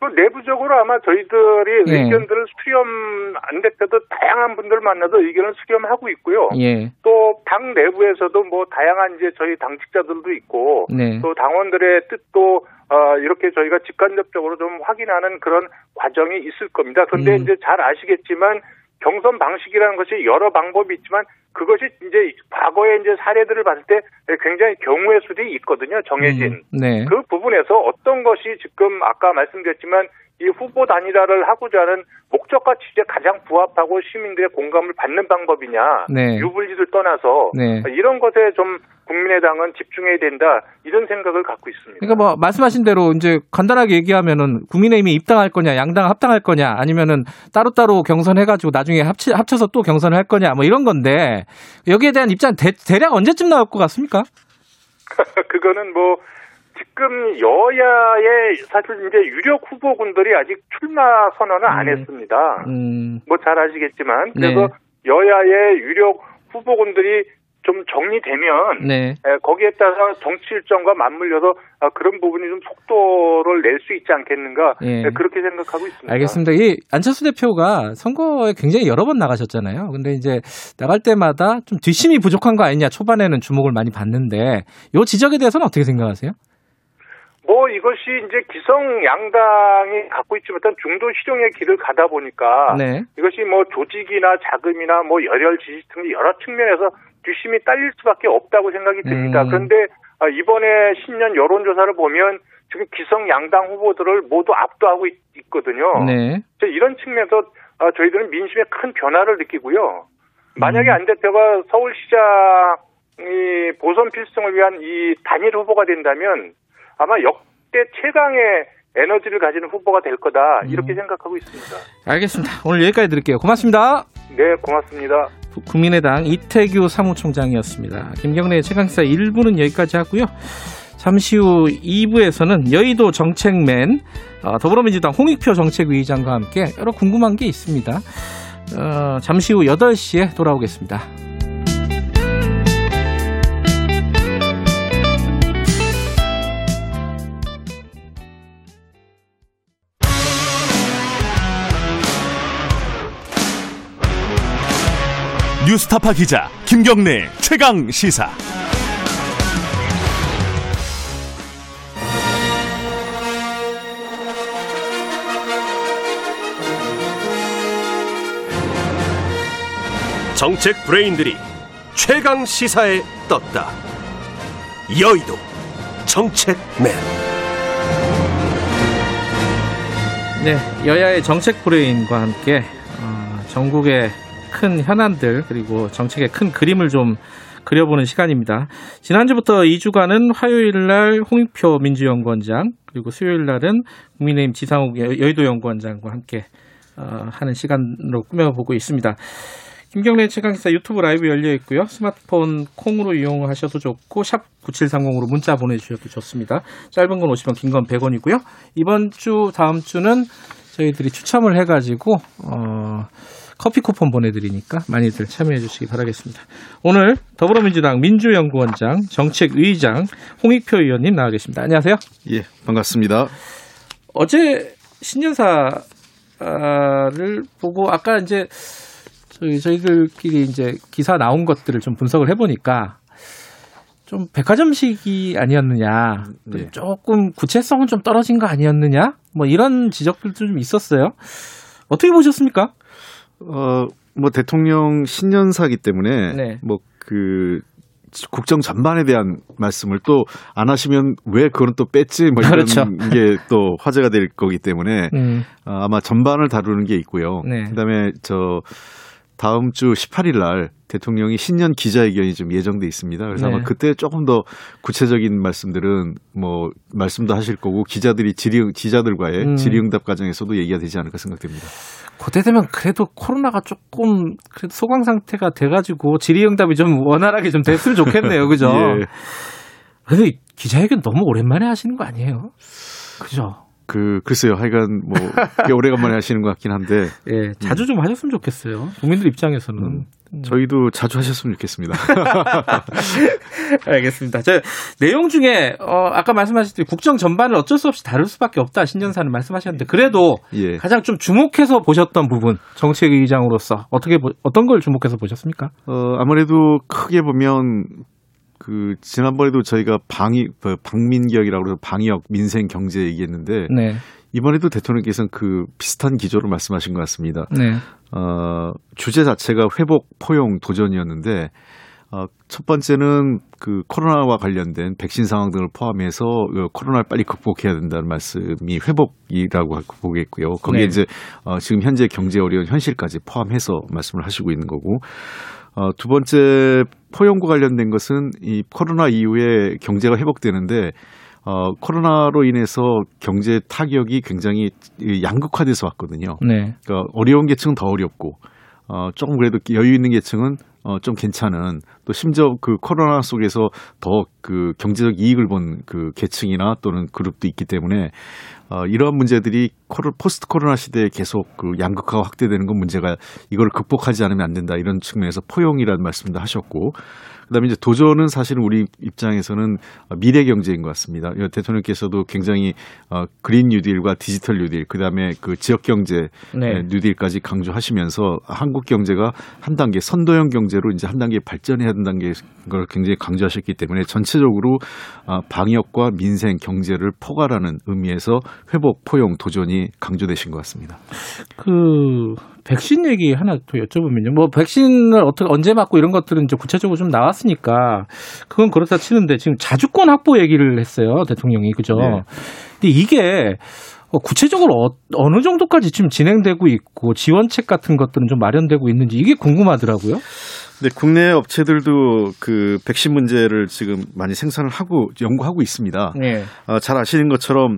또 내부적으로 아마 저희들이 예. 의견들을 수렴 안 대표도 다양한 분들 만나서 의견을 수렴하고 있고요. 예. 또당 내부에서도 뭐 다양한 이제 저희 당직자들도 있고 네. 또 당원들의 뜻도 어, 이렇게 저희가 직간접적으로 좀 확인하는 그런 과정이 있을 겁니다. 그런데 음. 이제 잘 아시겠지만 경선 방식이라는 것이 여러 방법이 있지만 그것이 이제 과거의 이제 사례들을 봤을 때 굉장히 경우의 수도 있거든요. 정해진. 음, 네. 그 부분에서 어떤 것이 지금 아까 말씀드렸지만 이 후보 단일화를 하고자 하는 목적과 취지에 가장 부합하고 시민들의 공감을 받는 방법이냐 네. 유불리를 떠나서 네. 이런 것에 좀 국민의당은 집중해야 된다 이런 생각을 갖고 있습니다. 그러니까 뭐 말씀하신 대로 이제 간단하게 얘기하면은 국민의힘이 입당할 거냐, 양당 합당할 거냐, 아니면은 따로따로 경선해가지고 나중에 합치, 합쳐서 또 경선을 할 거냐, 뭐 이런 건데 여기에 대한 입장 대, 대략 언제쯤 나올 것 같습니까? 그거는 뭐 지금 여야의 사실 이제 유력 후보군들이 아직 출마 선언을 안 음. 했습니다. 음, 뭐잘 아시겠지만 네. 그래서 여야의 유력 후보군들이 좀 정리되면 네. 에, 거기에 따라 정치 일정과 맞물려서 아, 그런 부분이 좀 속도를 낼 수 있지 않겠는가 예. 에, 그렇게 생각하고 있습니다. 알겠습니다. 이 안철수 대표가 선거에 굉장히 여러 번 나가셨잖아요. 근데 이제 나갈 때마다 좀 뒷심이 부족한 거 아니냐 초반에는 주목을 많이 받는데 요 지적에 대해서는 어떻게 생각하세요? 뭐 이것이 이제 기성 양당이 갖고 있지 못한 중도 실용의 길을 가다 보니까 네. 이것이 뭐 조직이나 자금이나 뭐 열혈 지지 등 여러 측면에서 뒷심이 딸릴 수밖에 없다고 생각이 듭니다. 음. 그런데 아, 이번에 신년 여론조사를 보면 지금 기성 양당 후보들을 모두 압도하고 있, 거든요 네. 이런 측면에서 아, 저희들은 민심의 큰 변화를 느끼고요. 만약에 음. 안 대표가 서울시장 이 보선 필승을 위한 이 단일 후보가 된다면 아마 역대 최강의 에너지를 가지는 후보가 될 거다 이렇게 생각하고 있습니다. 알겠습니다. 오늘 여기까지 드릴게요. 고맙습니다. 네, 고맙습니다. 국민의당 이태규 사무총장이었습니다. 김경래의 최강사 1부는 여기까지 하고요. 잠시 후 2부에서는 여의도 정책맨 어, 더불어민주당 홍익표 정책위의장과 함께 여러 궁금한 게 있습니다. 어, 잠시 후 8시에 돌아오겠습니다. 뉴스타파 기자 김경래 최강 시사. 정책 브레인들이 최강 시사에 떴다. 여의도 정책맨. 네, 여야의 정책 브레인과 함께 어, 전국의 큰 현안들 그리고 정책의 큰 그림을 좀 그려보는 시간입니다. 지난주부터 2주간은 화요일 날 홍익표 민주연구원장 그리고 수요일 날은 국민의힘 지상욱 여- 여의도 연구원장과 함께 어, 하는 시간으로 꾸며보고 있습니다. 김경래 최강기사 유튜브 라이브 열려 있고요. 스마트폰 콩으로 이용하셔도 좋고 샵 9730으로 문자 보내주셔도 좋습니다. 짧은 건 50원, 긴 건 100원이고요. 이번 주, 다음 주는 저희들이 추첨을 해가지고 어, 커피 쿠폰 보내드리니까 많이들 참여해 주시기 바라겠습니다. 오늘 더불어민주당 민주연구원장 정책의장 홍익표 의원님 나와 계십니다. 안녕하세요. 예, 반갑습니다. 어제 신년사를 보고 아까 이제 저희 저희들끼리 이제 기사 나온 것들을 좀 분석을 해보니까 좀 백화점식이 아니었느냐, 네. 조금 구체성은 좀 떨어진 거 아니었느냐, 뭐 이런 지적들도 좀 있었어요. 어떻게 보셨습니까? 어, 뭐 대통령 신년사기 때문에 네. 뭐그 국정 전반에 대한 말씀을 또 안 하시면 왜 그건 또 뺐지 뭐 이런 그렇죠. 게또 화제가 될 거기 때문에 음, 어, 아마 전반을 다루는 게 있고요. 네. 그다음에 저 다음 주 18일 날 대통령이 신년 기자회견이 좀 예정돼 있습니다. 그래서 네. 아마 그때 조금 더 구체적인 말씀들은 뭐 말씀도 하실 거고 기자들이 질의 기자들과의 음. 질의응답 과정에서도 얘기가 되지 않을까 생각됩니다. 그때 되면 그래도 코로나가 조금 그래도 소강 상태가 돼가지고 질의응답이 좀 원활하게 좀 됐으면 좋겠네요, 그죠? 예. 근데 기자회견 너무 오랜만에 하시는 거 아니에요? 그죠? 그 글쎄요. 하여간 뭐꽤 오래간만에 하시는 것 같긴 한데 예, 자주 좀 하셨으면 좋겠어요. 국민들 입장에서는. 음. 저희도 자주 하셨으면 좋겠습니다. 알겠습니다. 저 내용 중에 어, 아까 말씀하셨듯이 국정 전반을 어쩔 수 없이 다룰 수밖에 없다 신전사는 말씀하셨는데 그래도 예. 가장 좀 주목해서 보셨던 부분 정책의장으로서 어떻게 보- 어떤 걸 주목해서 보셨습니까? 어, 아무래도 크게 보면 그 지난번에도 저희가 방위 그 방민기역이라고 해서 방역 민생 경제 얘기했는데 네, 이번에도 대통령께서는 그 비슷한 기조를 말씀하신 것 같습니다. 네, 어, 주제 자체가 회복 포용 도전이었는데 어, 첫 번째는 그 코로나와 관련된 백신 상황 등을 포함해서 어, 코로나를 빨리 극복해야 된다는 말씀이 회복이라고 보겠고요. 거기에 네. 이제 어, 지금 현재 경제 어려운 현실까지 포함해서 말씀을 하시고 있는 거고. 어, 두 번째 포용과 관련된 것은 이 코로나 이후에 경제가 회복되는데 어, 코로나로 인해서 경제 타격이 굉장히 이 양극화돼서 왔거든요. 네. 그러니까 어려운 계층은 더 어렵고 어, 조금 그래도 여유 있는 계층은 어, 좀 괜찮은 또 심지어 그 코로나 속에서 더 그 경제적 이익을 본 그 계층이나 또는 그룹도 있기 때문에 어, 이러한 문제들이 코로, 포스트 코로나 시대에 계속 그 양극화가 확대되는 건 문제가 이걸 극복하지 않으면 안 된다 이런 측면에서 포용이라는 말씀도 하셨고 그다음에 이제 도전은 사실은 우리 입장에서는 미래 경제인 것 같습니다. 대통령께서도 굉장히 어, 그린 뉴딜과 디지털 뉴딜 그다음에 그 지역 경제 네. 뉴딜까지 강조하시면서 한국 경제가 한 단계 선도형 경제로 이제 한 단계 발전해야 된다는 걸 굉장히 강조하셨기 때문에 전체적으로 아, 방역과 민생 경제를 포괄하는 의미에서 회복 포용 도전이 강조되신 것 같습니다. 그 백신 얘기 하나 더 여쭤보면요. 뭐 백신을 어떻게 언제 맞고 이런 것들은 이제 구체적으로 좀 나왔으니까 그건 그렇다 치는데 지금 자주권 확보 얘기를 했어요 대통령이 그죠. 네. 근데 이게 어, 구체적으로 어, 느 정도까지 지금 진행되고 있고 지원책 같은 것들은 좀 마련되고 있는지 이게 궁금하더라고요. 근데 국내 업체들도 그 백신 문제를 지금 많이 생산을 하고 연구하고 있습니다. 네. 어, 잘 아시는 것처럼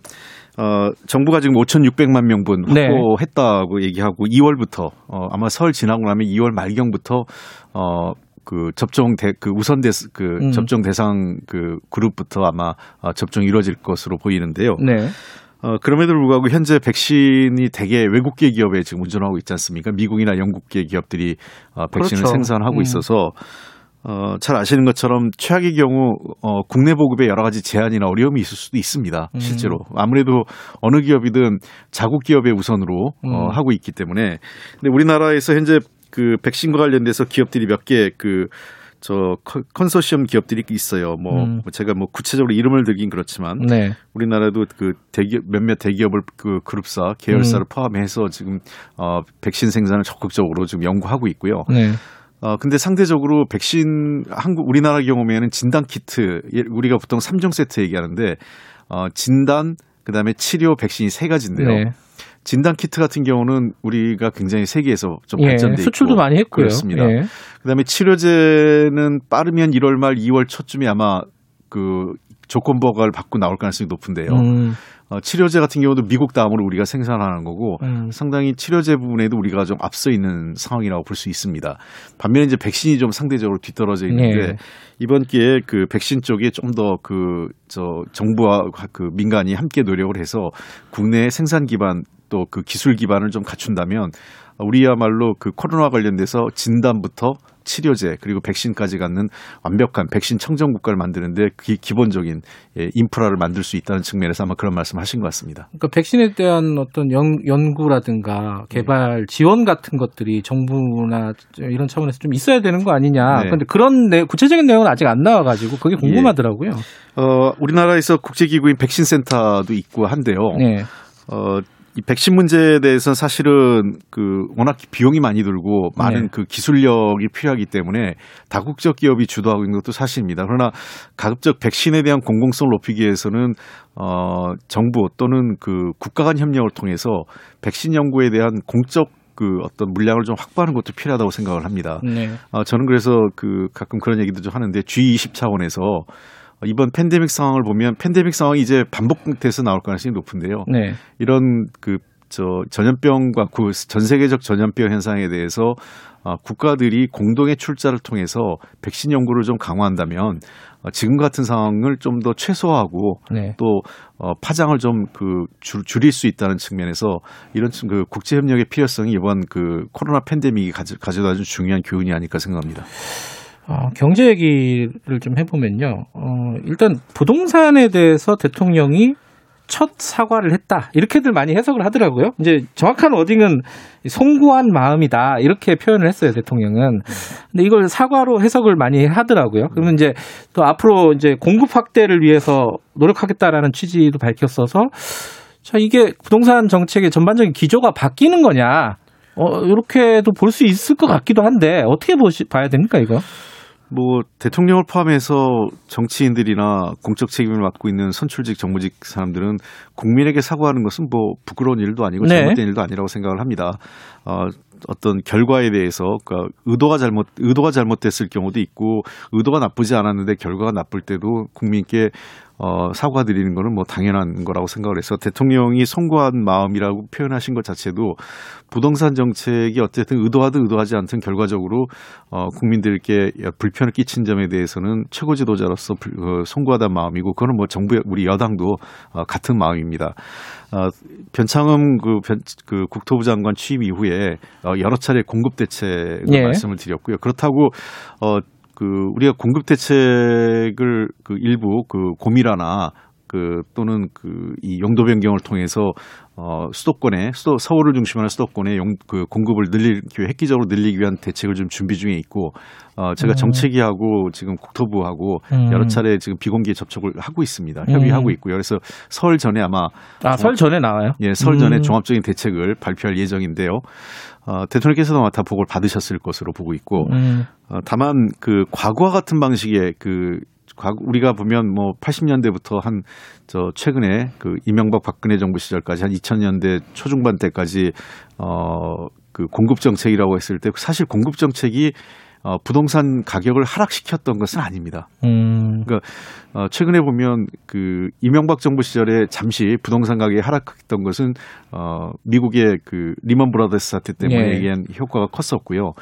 어, 정부가 지금 5,600만 명분 네. 확보했다고 얘기하고 2월부터 어, 아마 설 지나고 나면 2월 말경부터 어, 그 접종 대, 그 우선 대, 그 음. 접종 대상 그 그룹부터 아마 어, 접종이 이루어질 것으로 보이는데요. 네. 어, 그럼에도 불구하고 현재 백신이 대개 외국계 기업에 지금 운전하고 있지 않습니까? 미국이나 영국계 기업들이 어, 백신을 그렇죠. 생산하고 음. 있어서 어, 잘 아시는 것처럼 최악의 경우 어, 국내 보급에 여러 가지 제한이나 어려움이 있을 수도 있습니다. 음. 실제로 아무래도 어느 기업이든 자국 기업의 우선으로 어, 음. 하고 있기 때문에 근데 우리나라에서 현재 그 백신과 관련돼서 기업들이 몇개그 저 컨소시엄 기업들이 있어요. 뭐 음. 제가 뭐 구체적으로 이름을 들긴 그렇지만 네. 우리나라도 그 대기업 몇몇 대기업을 그 그룹사 음. 계열사를 포함해서 지금 어 백신 생산을 적극적으로 지금 연구하고 있고요. 네. 어 근데 상대적으로 백신 한국 우리나라 경우에는 진단 키트 예, 우리가 보통 3종 세트 얘기하는데 어 진단 그다음에 치료 백신이 세 가지인데요. 네. 진단 키트 같은 경우는 우리가 굉장히 세계에서 좀 예, 발전돼 있고 수출도 많이 했고요. 그렇습니다. 예. 그다음에 치료제는 빠르면 1월 말 2월 초쯤에 아마 그 조건 부과를 받고 나올 가능성이 높은데요. 음, 어, 치료제 같은 경우도 미국 다음으로 우리가 생산하는 거고 음. 상당히 치료제 부분에도 우리가 좀 앞서 있는 상황이라고 볼 수 있습니다. 반면에 이제 백신이 좀 상대적으로 뒤떨어져 있는데 네. 이번 기회에 그 백신 쪽에 좀 더 그 저 정부와 그 민간이 함께 노력을 해서 국내 생산 기반 또 그 기술 기반을 좀 갖춘다면 우리야말로 그 코로나 관련돼서 진단부터 치료제 그리고 백신까지 갖는 완벽한 백신 청정 국가를 만드는데 그 기본적인 예, 인프라를 만들 수 있다는 측면에서 아마 그런 말씀하신 것 같습니다. 그러니까 백신에 대한 어떤 연, 연구라든가 개발 지원 같은 것들이 정부나 이런 차원에서 좀 있어야 되는 거 아니냐. 네. 그런데 그런 내, 구체적인 내용은 아직 안 나와가지고 그게 궁금하더라고요. 어, 우리나라에서 국제기구인 백신센터도 있고 한데요. 네. 어, 이 백신 문제에 대해서는 사실은 그 워낙 비용이 많이 들고 많은 네. 그 기술력이 필요하기 때문에 다국적 기업이 주도하고 있는 것도 사실입니다. 그러나 가급적 백신에 대한 공공성을 높이기 위해서는 어, 정부 또는 그 국가 간 협력을 통해서 백신 연구에 대한 공적 그 어떤 물량을 좀 확보하는 것도 필요하다고 생각을 합니다. 네. 어, 저는 그래서 그 가끔 그런 얘기도 좀 하는데 G20 차원에서 이번 팬데믹 상황을 보면 팬데믹 상황이 이제 반복돼서 나올 가능성이 높은데요. 네. 이런 그 저 전염병과 그 전 세계적 전염병 현상에 대해서 어, 국가들이 공동의 출자를 통해서 백신 연구를 좀 강화한다면 어, 지금 같은 상황을 좀 더 최소화하고 네. 또 어, 파장을 좀 그 줄일 수 있다는 측면에서 이런 층- 그 국제 협력의 필요성이 이번 그 코로나 팬데믹이 가져, 가져다 준 중요한 교훈이 아닐까 생각합니다. 어, 경제 얘기를 좀 해보면요. 어, 일단 부동산에 대해서 대통령이 첫 사과를 했다. 이렇게들 많이 해석을 하더라고요. 이제 정확한 워딩은 송구한 마음이다. 이렇게 표현을 했어요, 대통령은. 근데 이걸 사과로 해석을 많이 하더라고요. 그러면 이제 또 앞으로 이제 공급 확대를 위해서 노력하겠다라는 취지도 밝혔어서 자, 이게 부동산 정책의 전반적인 기조가 바뀌는 거냐. 어, 이렇게도 볼 수 있을 것 같기도 한데 어떻게 보시, 봐야 됩니까, 이거? 뭐 대통령을 포함해서 정치인들이나 공적 책임을 맡고 있는 선출직 정무직 사람들은 국민에게 사과하는 것은 뭐 부끄러운 일도 아니고 네. 잘못된 일도 아니라고 생각을 합니다. 어, 어떤 결과에 대해서 그러니까 의도가 잘못 의도가 잘못됐을 경우도 있고 의도가 나쁘지 않았는데 결과가 나쁠 때도 국민께 어, 사과드리는 거는 뭐 당연한 거라고 생각을 해서 대통령이 송구한 마음이라고 표현하신 것 자체도 부동산 정책이 어쨌든 의도하든 의도하지 않든 결과적으로 어, 국민들께 불편을 끼친 점에 대해서는 최고 지도자로서 불- 어, 송구하다는 마음이고 그거는 뭐 정부 우리 여당도 어, 같은 마음입니다. 어, 변창흠 그, 변, 그 국토부 장관 취임 이후에 어, 여러 차례 공급 대책을 예. 말씀을 드렸고요. 그렇다고 어, 그 우리가 공급 대책을 그 일부 그 고미라나 그 또는 그 이 용도 변경을 통해서 어 수도권에 수도 서울을 중심으로 한 수도권에 용, 그 공급을 늘리기 획기적으로 늘리기 위한 대책을 좀 준비 중에 있고 어 제가 음. 정책위하고 지금 국토부하고 음. 여러 차례 지금 비공개 접촉을 하고 있습니다. 협의하고 음. 있고요. 그래서 설 전에 아마 아, 설 전에 나와요? 예, 설 전에 음. 종합적인 대책을 발표할 예정인데요. 어, 대통령께서도 아마 다 보고를 받으셨을 것으로 보고 있고, 음. 어, 다만 그 과거와 같은 방식의 그 우리가 보면 뭐 80년대부터 한 저 최근에 그 이명박 박근혜 정부 시절까지 한 2000년대 초중반 때까지 어 그 공급 정책이라고 했을 때 사실 공급 정책이 어 부동산 가격을 하락시켰던 것은 아닙니다. 음. 그러니까 어, 최근에 보면 그 이명박 정부 시절에 잠시 부동산 가격이 하락했던 것은 어, 미국의 그 리먼 브라더스 사태 때문에 예. 의한 효과가 컸었고요.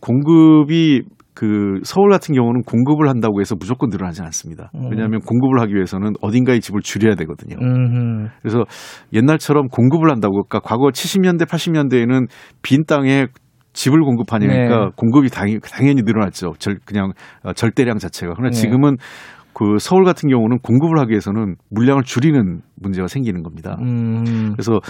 공급이 그 서울 같은 경우는 공급을 한다고 해서 무조건 늘어나지 않습니다. 음. 왜냐하면 공급을 하기 위해서는 어딘가에 집을 줄여야 되거든요. 음. 그래서 옛날처럼 공급을 한다고 그러니까 과거 70년대 80년대에는 빈 땅에 집을 공급하니까 네. 공급이 당연히, 당연히 늘어났죠. 절, 그냥 어, 절대량 자체가. 그러나 네. 지금은 그 서울 같은 경우는 공급을 하기 위해서는 물량을 줄이는 문제가 생기는 겁니다. 음. 그래서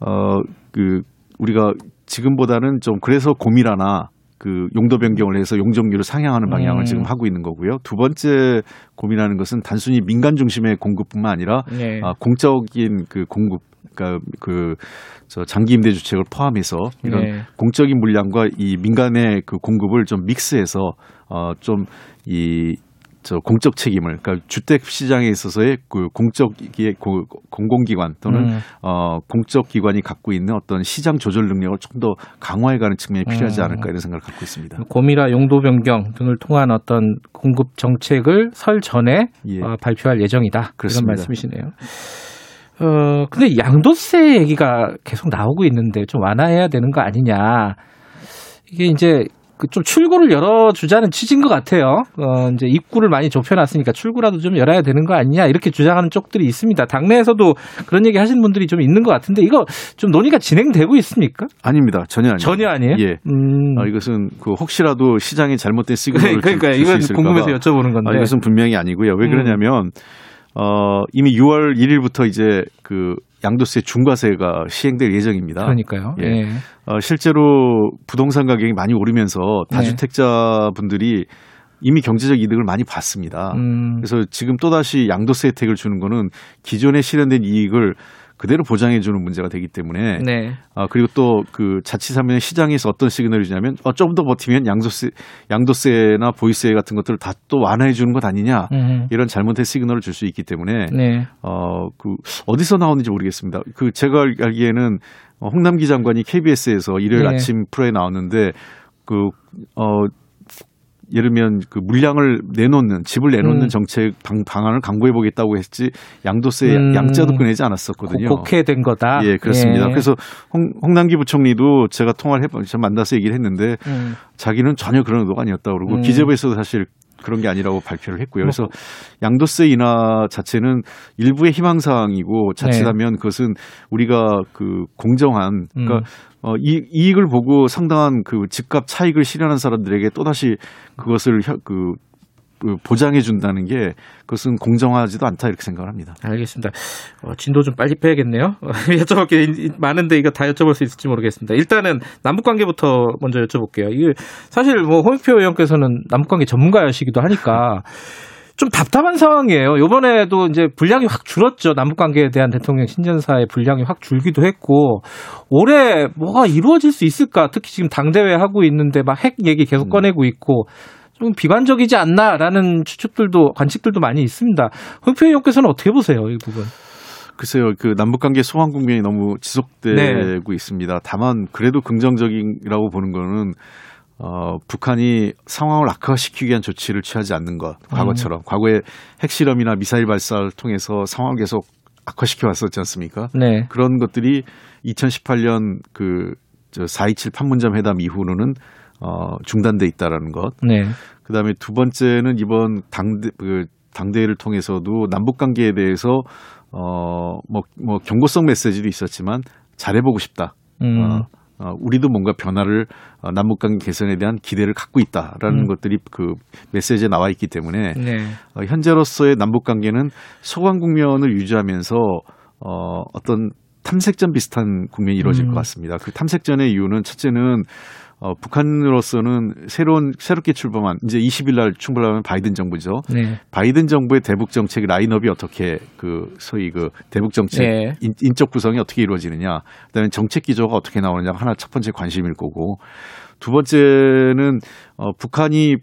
어 그 우리가 지금보다는 좀 그래서 고밀화나 그 용도 변경을 해서 용적률을 상향하는 방향을 음. 지금 하고 있는 거고요. 두 번째 고민하는 것은 단순히 민간 중심의 공급뿐만 아니라 네. 아, 공적인 그 공급 그러니까 그 저 장기 임대 주택을 포함해서 이런 네. 공적인 물량과 이 민간의 그 공급을 좀 믹스해서 어좀이 저 공적 책임을 그러니까 주택 시장에 있어서의 그 공적 기 고- 공공기관 또는 음. 어 공적 기관이 갖고 있는 어떤 시장 조절 능력을 좀 더 강화해가는 측면이 필요하지 음. 않을까 이런 생각을 갖고 있습니다. 고미라 용도 변경 등을 통한 어떤 공급 정책을 설 전에 예. 어, 발표할 예정이다. 이런 말씀이시네요. 어, 근데 양도세 얘기가 계속 나오고 있는데 좀 완화해야 되는 거 아니냐. 이게 이제 그좀 출구를 열어주자는 취지인 것 같아요. 어, 이제 입구를 많이 좁혀놨으니까 출구라도 좀 열어야 되는 거 아니냐 이렇게 주장하는 쪽들이 있습니다. 당내에서도 그런 얘기 하시는 분들이 좀 있는 것 같은데 이거 좀 논의가 진행되고 있습니까? 아닙니다. 전혀 아니에요. 전혀 아니에요? 예. 음. 아, 이것은 그 혹시라도 시장에 잘못된 시그널을 그러니까 이건 궁금해서 봐. 여쭤보는 건데. 아, 이것은 분명히 아니고요. 왜 음. 그러냐면 어 이미 6월 1일부터 이제 그 양도세 중과세가 시행될 예정입니다. 그러니까요. 예. 예. 어, 실제로 부동산 가격이 많이 오르면서 네. 다주택자 분들이 이미 경제적 이득을 많이 봤습니다. 음. 그래서 지금 또다시 양도세 혜택을 주는 거는 기존에 실현된 이익을 그대로 보장해 주는 문제가 되기 때문에 네. 아 그리고 또 그 자칫하면 시장에서 어떤 시그널을 주냐면 어, 좀 더 버티면 양도세 양도세나 보유세 같은 것들을 다 또 완화해 주는 것 아니냐 음. 이런 잘못된 시그널을 줄 수 있기 때문에 네. 어그 어디서 나오는지 모르겠습니다. 그 제가 알- 알기에는 어, 홍남기 장관이 KBS에서 일요일 네. 아침 프로에 나왔는데 그 어 예를 들면 그 물량을 내놓는 집을 내놓는 음. 정책 방, 방안을 강구해 보겠다고 했지 양도세 음. 양자도 꺼내지 않았었거든요. 곡해된 거다. 예, 그렇습니다. 예. 그래서 홍, 홍남기 부총리도 제가 통화를 제가 만나서 얘기를 했는데 음. 자기는 전혀 그런 의도가 아니었다고 그러고 음. 기재부에서도 사실 그런 게 아니라고 발표를 했고요. 그래서 양도세 인하 자체는 일부의 희망사항이고 자칫하면 그것은 우리가 그 공정한 그러니까 음. 어, 이, 이익을 보고 상당한 그 집값 차익을 실현한 사람들에게 또다시 그것을 혀- 그, 그 보장해 준다는 게 그것은 공정하지도 않다 이렇게 생각을 합니다. 알겠습니다. 어, 진도 좀 빨리 빼야겠네요. 여쭤볼 게 많은데 이거 다 여쭤볼 수 있을지 모르겠습니다. 일단은 남북 관계부터 먼저 여쭤볼게요. 이게 사실 뭐 홍익표 의원께서는 남북 관계 전문가이시기도 하니까 좀 답답한 상황이에요. 요번에도 이제 분량이 확 줄었죠. 남북 관계에 대한 대통령 신년사의 분량이 확 줄기도 했고 올해 뭐가 이루어질 수 있을까? 특히 지금 당대회 하고 있는데 막 핵 얘기 계속 꺼내고 있고 좀좀 비관적이지 않나라는 추측들도 관측들도 많이 있습니다. 홍표 의원께서는 어떻게 보세요, 이 부분? 글쎄요, 그 남북 관계 소환 국면이 너무 지속되고 네. 있습니다. 다만 그래도 긍정적이라고 보는 거는 어, 북한이 상황을 악화시키기 위한 조치를 취하지 않는 것, 과거처럼. 음. 과거에 핵실험이나 미사일 발사를 통해서 상황을 계속 악화시켜 왔었지 않습니까? 네. 그런 것들이 2018년 그, 저, 4.27 판문점 회담 이후로는 어, 중단돼 있다라는 것. 네. 그 다음에 두 번째는 이번 당대, 그, 당대회를 통해서도 남북 관계에 대해서 어, 뭐, 뭐, 경고성 메시지도 있었지만 잘해보고 싶다. 음. 어, 어, 우리도 뭔가 변화를 어, 남북 관계 개선에 대한 기대를 갖고 있다라는 음. 것들이 그 메시지에 나와 있기 때문에 네. 어, 현재로서의 남북 관계는 소강 국면을 유지하면서 어, 어떤 탐색전 비슷한 국면이 이루어질 음. 것 같습니다. 그 탐색전의 이유는 첫째는 어, 북한으로서는 새로운 새롭게 출범한 이제 20일 날 출범하는 바이든 정부죠. 네. 바이든 정부의 대북 정책 라인업이 어떻게 그 소위 그 대북 정책 네. 인, 인적 구성이 어떻게 이루어지느냐, 그다음에 정책 기조가 어떻게 나오느냐 하나 첫 번째 관심일 거고 두 번째는 어, 북한이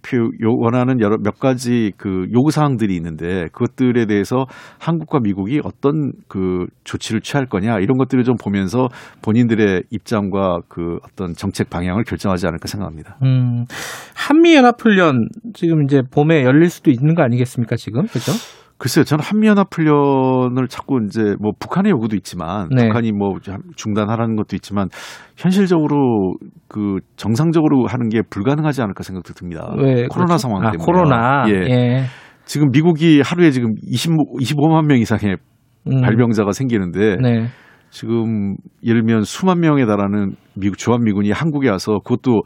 원하는 여러 몇 가지 그 요구 사항들이 있는데 그것들에 대해서 한국과 미국이 어떤 그 조치를 취할 거냐 이런 것들을 좀 보면서 본인들의 입장과 그 어떤 정책 방향을 결정하지 않을까 생각합니다. 음, 한미 연합 훈련 지금 이제 봄에 열릴 수도 있는 거 아니겠습니까, 지금? 그죠? 글쎄요, 저는 한미연합 훈련을 자꾸 이제 뭐 북한의 요구도 있지만 네. 북한이 뭐 중단하라는 것도 있지만 현실적으로 그 정상적으로 하는 게 불가능하지 않을까 생각도 듭니다. 왜 코로나 그렇죠? 상황 아, 때문에. 코로나. 예. 예. 지금 미국이 하루에 지금 20, 25만 명 이상의 음. 발병자가 생기는데 네. 지금 예를 들면 수만 명에 달하는 미국 주한미군이 한국에 와서 그것도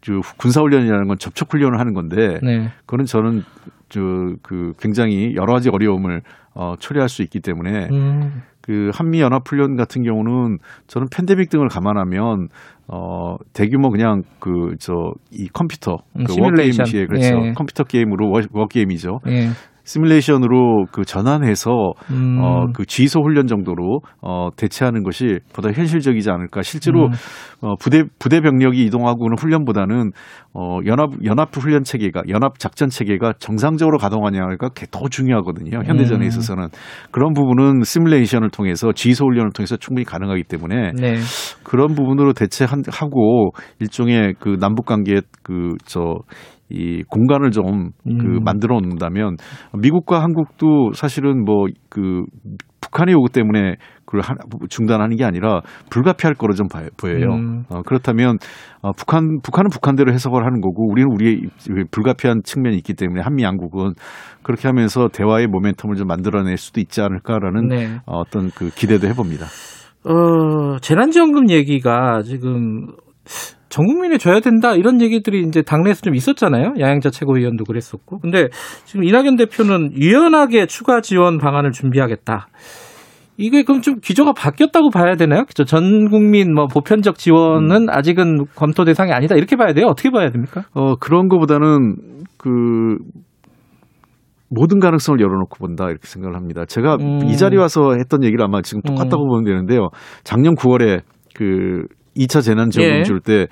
저 군사훈련이라는 건 접촉훈련을 하는 건데 네. 그거는 저는 저그 굉장히 여러 가지 어려움을 어, 초래할 수 있기 때문에 음. 그 한미 연합 훈련 같은 경우는 저는 팬데믹 등을 감안하면 어 대규모 그냥 그 저 이 컴퓨터 음, 그 시뮬레이션. 워게임이지 그렇죠 예. 컴퓨터 게임으로 워, 워게임이죠 예. 시뮬레이션으로 그 전환해서 음. 어그 지휘소 훈련 정도로 어 대체하는 것이 보다 현실적이지 않을까 실제로 음. 어 부대 부대 병력이 이동하고는 훈련보다는 어 연합 연합 훈련 체계가 연합 작전 체계가 정상적으로 가동하냐가 더 중요하거든요 현대전에 음. 있어서는 그런 부분은 시뮬레이션을 통해서 지휘소 훈련을 통해서 충분히 가능하기 때문에 네. 그런 부분으로 대체하고 일종의 그 남북 관계 그저 이 공간을 좀그 음. 만들어 놓는다면 미국과 한국도 사실은 뭐 그 북한의 요구 때문에 그걸 하- 중단하는 게 아니라 불가피할 거로 좀 보여요. 음. 어, 그렇다면 어, 북한 북한은 북한대로 해석을 하는 거고 우리는 우리의 입- 불가피한 측면이 있기 때문에 한미 양국은 그렇게 하면서 대화의 모멘텀을 좀 만들어낼 수도 있지 않을까라는 네. 어, 어떤 그 기대도 해봅니다. 어, 재난지원금 얘기가 지금 전 국민에 줘야 된다 이런 얘기들이 이제 당내에서 좀 있었잖아요. 양양자 최고위원도 그랬었고. 근데 지금 이낙연 대표는 유연하게 추가 지원 방안을 준비하겠다. 이게 그럼 좀 기조가 바뀌었다고 봐야 되나요? 그죠? 전 국민 뭐 보편적 지원은 아직은 검토 대상이 아니다 이렇게 봐야 돼요. 어떻게 봐야 됩니까? 어, 그런 거보다는 그 모든 가능성을 열어놓고 본다 이렇게 생각을 합니다. 제가 음. 이 자리 와서 했던 얘기를 아마 지금 똑같다고 보면 되는데요. 작년 9월에 그 2차 재난지원금 예. 줄때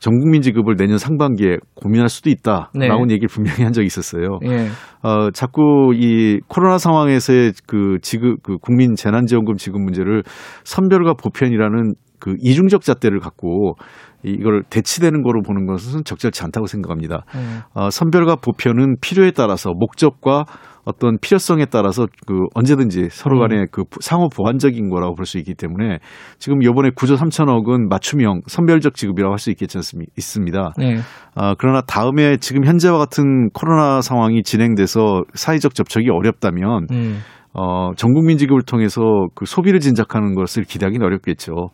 전 국민 지급을 내년 상반기에 고민할 수도 있다라고 네. 얘기를 분명히 한 적이 있었어요. 예. 어, 자꾸 이 코로나 상황에서의 그 지급, 그 국민 재난지원금 지급 문제를 선별과 보편이라는 그 이중적 잣대를 갖고 이걸 대치되는 거로 보는 것은 적절치 않다고 생각합니다. 음. 어, 선별과 보편은 필요에 따라서 목적과 어떤 필요성에 따라서 그 언제든지 서로 간에 그 상호 보완적인 거라고 볼 수 있기 때문에 지금 요번에 9조 3천억은 맞춤형 선별적 지급이라고 할 수 있겠지 않습니까? 있습니다. 네. 아, 그러나 다음에 지금 현재와 같은 코로나 상황이 진행돼서 사회적 접촉이 어렵다면 음. 어, 전 국민 지급을 통해서 그 소비를 진작하는 것을 기대하기는 어렵겠죠.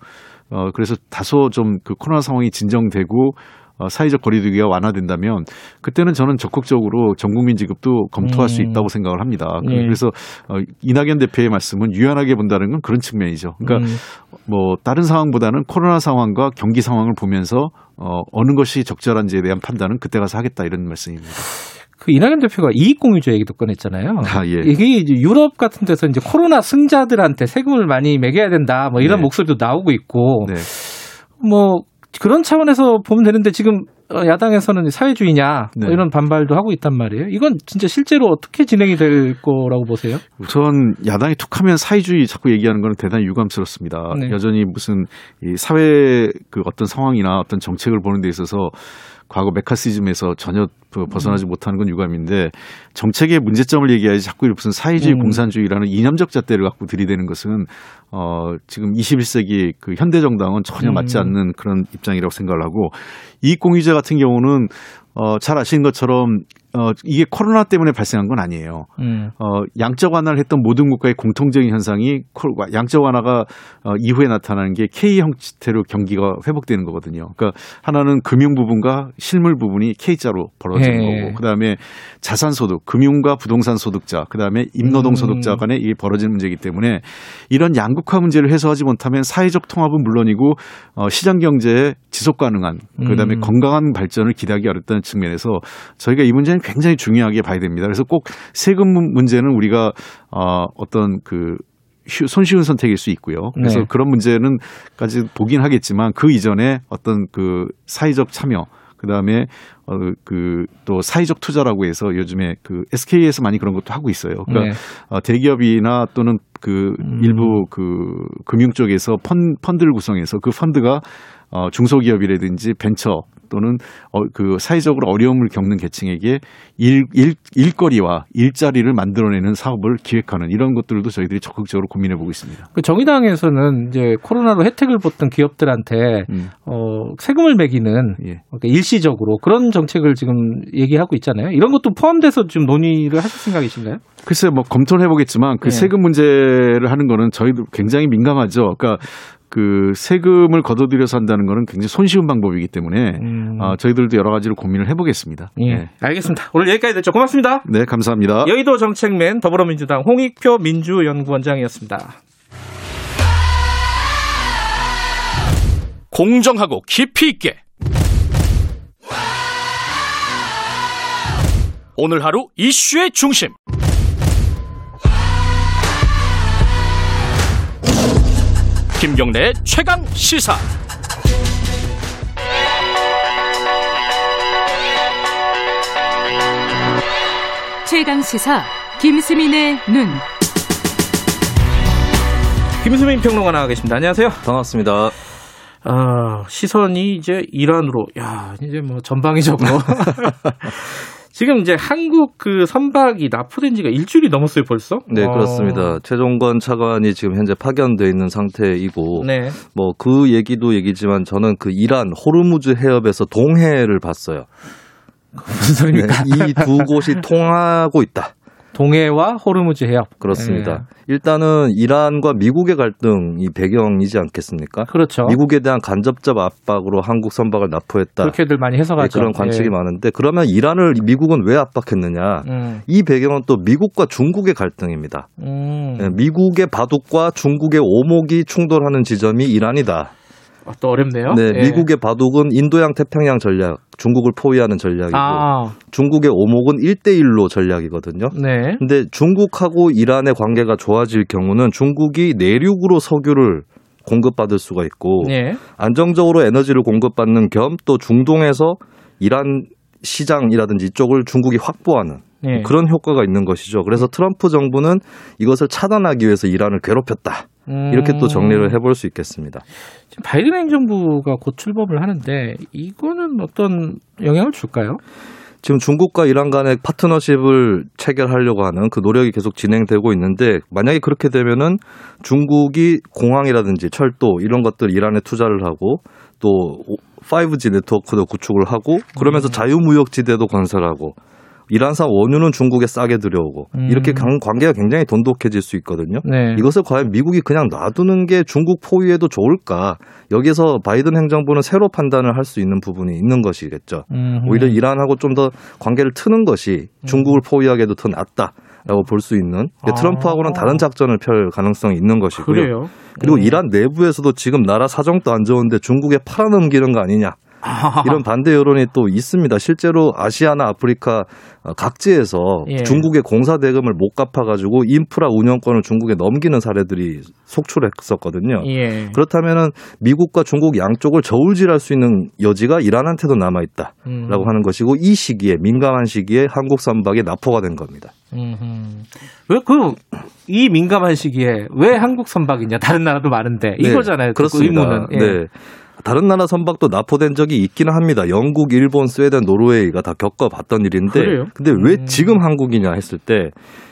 어, 그래서 다소 좀 그 코로나 상황이 진정되고 어, 사회적 거리두기가 완화된다면 그때는 저는 적극적으로 전 국민 지급도 검토할 수 음. 있다고 생각을 합니다. 그- 예. 그래서 어, 이낙연 대표의 말씀은 유연하게 본다는 건 그런 측면이죠. 그러니까 음. 뭐 다른 상황보다는 코로나 상황과 경기 상황을 보면서 어, 어느 것이 적절한지에 대한 판단은 그때 가서 하겠다 이런 말씀입니다. 그 이낙연 대표가 이익공유제 얘기도 꺼냈잖아요. 아, 예. 이게 이제 유럽 같은 데서 이제 코로나 승자들한테 세금을 많이 매겨야 된다. 뭐 이런 네. 목소리도 나오고 있고 네. 뭐 그런 차원에서 보면 되는데 지금 어, 야당에서는 사회주의냐 뭐 네. 이런 반발도 하고 있단 말이에요. 이건 진짜 실제로 어떻게 진행이 될 거라고 보세요? 우선 야당이 툭하면 사회주의 자꾸 얘기하는 거는 대단히 유감스럽습니다. 네. 여전히 무슨 이 사회 그 어떤 상황이나 어떤 정책을 보는 데 있어서 과거 메카시즘에서 전혀 그 벗어나지 못하는 건 유감인데 정책의 문제점을 얘기하지 자꾸 무슨 사회주의 음. 공산주의라는 이념적 잣대를 갖고 들이대는 것은 어 지금 21세기 그 현대 정당은 전혀 맞지 음. 않는 그런 입장이라고 생각을 하고 이익공유제 같은 경우는 어잘 아시는 것처럼 어 이게 코로나 때문에 발생한 건 아니에요. 음. 어, 양적 완화를 했던 모든 국가의 공통적인 현상이 콜- 양적 완화가 어, 이후에 나타나는 게 K 형태로 경기가 회복되는 거거든요. 그러니까 하나는 금융 부분과 실물 부분이 K자로 벌어지는 예. 거고, 그 다음에 자산 소득, 금융과 부동산 소득자, 그 다음에 임노동 음. 소득자 간에 이게 벌어지는 문제이기 때문에 이런 양극화 문제를 해소하지 못하면 사회적 통합은 물론이고 어, 시장 경제의 지속 가능한, 그 다음에 음. 건강한 발전을 기대하기 어렵다는 측면에서 저희가 이 문제는 굉장히 중요하게 봐야 됩니다. 그래서 꼭 세금 문- 문제는 우리가 어, 어떤 그 휴- 손쉬운 선택일 수 있고요. 그래서 네. 그런 문제는까지 보긴 하겠지만 그 이전에 어떤 그 사회적 참여 그다음에 어 그또 사회적 투자라고 해서 요즘에 그 SK에서 많이 그런 것도 하고 있어요. 그러니까 네. 어, 대기업이나 또는 그 음. 일부 그 금융 쪽에서 펀, 펀드를 구성해서 그 펀드가 어, 중소기업이라든지 벤처 또는 어, 그 사회적으로 어려움을 겪는 계층에게 일, 일, 일거리와 일자리를 만들어내는 사업을 기획하는 이런 것들도 저희들이 적극적으로 고민해 보고 있습니다. 그 정의당에서는 이제 코로나로 혜택을 받던 기업들한테 음. 어, 세금을 매기는 예. 그러니까 일시적으로 그런 정책을 지금 얘기하고 있잖아요. 이런 것도 포함돼서 지금 논의를 하실 생각이신가요? 글쎄 뭐 검토를 해보겠지만 그 예. 세금 문제를 하는 거는 저희도 굉장히 민감하죠. 그러니까 그 세금을 걷어들여서 한다는 거는 굉장히 손쉬운 방법이기 때문에 음. 어, 저희들도 여러 가지로 고민을 해보겠습니다. 예. 네. 알겠습니다. 오늘 여기까지 됐죠. 고맙습니다. 네, 감사합니다. 여의도 정책맨 더불어민주당 홍익표 민주연구원장이었습니다. 공정하고 깊이 있게 오늘 하루 이슈의 중심 김경래의 최강 시사 최강 시사 김수민의 눈. 김수민 평론가 나와 계십니다. 안녕하세요. 반갑습니다. 아, 시선이 이제 이란으로, 야, 이제 뭐 전방위적으로. 지금 이제 한국 그 선박이 납포된 지가 일주일이 넘었어요, 벌써? 네, 어, 그렇습니다. 최종건 차관이 지금 현재 파견돼 있는 상태이고, 네. 뭐 그 얘기도 얘기지만 저는 그 이란 호르무즈 해협에서 동해를 봤어요. 무슨 네, 소리입니까? 이두 곳이 통하고 있다. 동해와 호르무즈 해협. 그렇습니다. 네. 일단은 이란과 미국의 갈등이 배경이지 않겠습니까? 그렇죠. 미국에 대한 간접적 압박으로 한국 선박을 납포했다. 그렇게들 많이 네, 해석하죠. 그런 관측이 예. 많은데 그러면 이란을 미국은 왜 압박했느냐? 음, 이 배경은 또 미국과 중국의 갈등입니다. 음. 네, 미국의 바둑과 중국의 오목이 충돌하는 지점이 이란이다. 아, 또 어렵네요. 네, 예. 미국의 바둑은 인도양 태평양 전략, 중국을 포위하는 전략이고 아, 중국의 오목은 1대1로 전략이거든요. 네. 근데 중국하고 이란의 관계가 좋아질 경우는 중국이 내륙으로 석유를 공급받을 수가 있고 예. 안정적으로 에너지를 공급받는 겸 또 중동에서 이란 시장이라든지 이쪽을 중국이 확보하는 예. 그런 효과가 있는 것이죠. 그래서 트럼프 정부는 이것을 차단하기 위해서 이란을 괴롭혔다. 이렇게 또 정리를 해볼 수 있겠습니다. 지금 바이든 행정부가 곧 출범을 하는데 이거는 어떤 영향을 줄까요? 지금 중국과 이란 간의 파트너십을 체결하려고 하는 그 노력이 계속 진행되고 있는데 만약에 그렇게 되면은 중국이 공항이라든지 철도 이런 것들 이란에 투자를 하고 또 5G 네트워크도 구축을 하고 그러면서 음. 자유무역지대도 건설하고 이란산 원유는 중국에 싸게 들여오고 음. 이렇게 관- 관계가 굉장히 돈독해질 수 있거든요. 네. 이것을 과연 미국이 그냥 놔두는 게 중국 포위에도 좋을까? 여기서 바이든 행정부는 새로 판단을 할 수 있는 부분이 있는 것이겠죠. 음. 오히려 이란하고 좀 더 관계를 트는 것이 중국을 포위하기에도 더 낫다 라고 볼 수 있는 아. 트럼프하고는 다른 작전을 펼 가능성이 있는 것이고요. 그래요. 그리고 음. 이란 내부에서도 지금 나라 사정도 안 좋은데 중국에 팔아넘기는 거 아니냐 이런 반대 여론이 또 있습니다. 실제로 아시아나 아프리카 각지에서 예. 중국의 공사 대금을 못 갚아가지고 인프라 운영권을 중국에 넘기는 사례들이 속출했었거든요. 예. 그렇다면은 미국과 중국 양쪽을 저울질할 수 있는 여지가 이란한테도 남아 있다라고 음. 하는 것이고 이 시기에 민감한 시기에 한국 선박에 납포가 된 겁니다. 왜그 이 민감한 시기에 왜 한국 선박이냐? 다른 나라도 많은데 네, 이거잖아요. 그 그렇습니다. 의문은. 예. 네. 다른 나라 선박도 납포된 적이 있기는 합니다. 영국, 일본, 스웨덴, 노르웨이가 다 겪어봤던 일인데, 그래요? 근데 왜 음. 지금 한국이냐 했을 때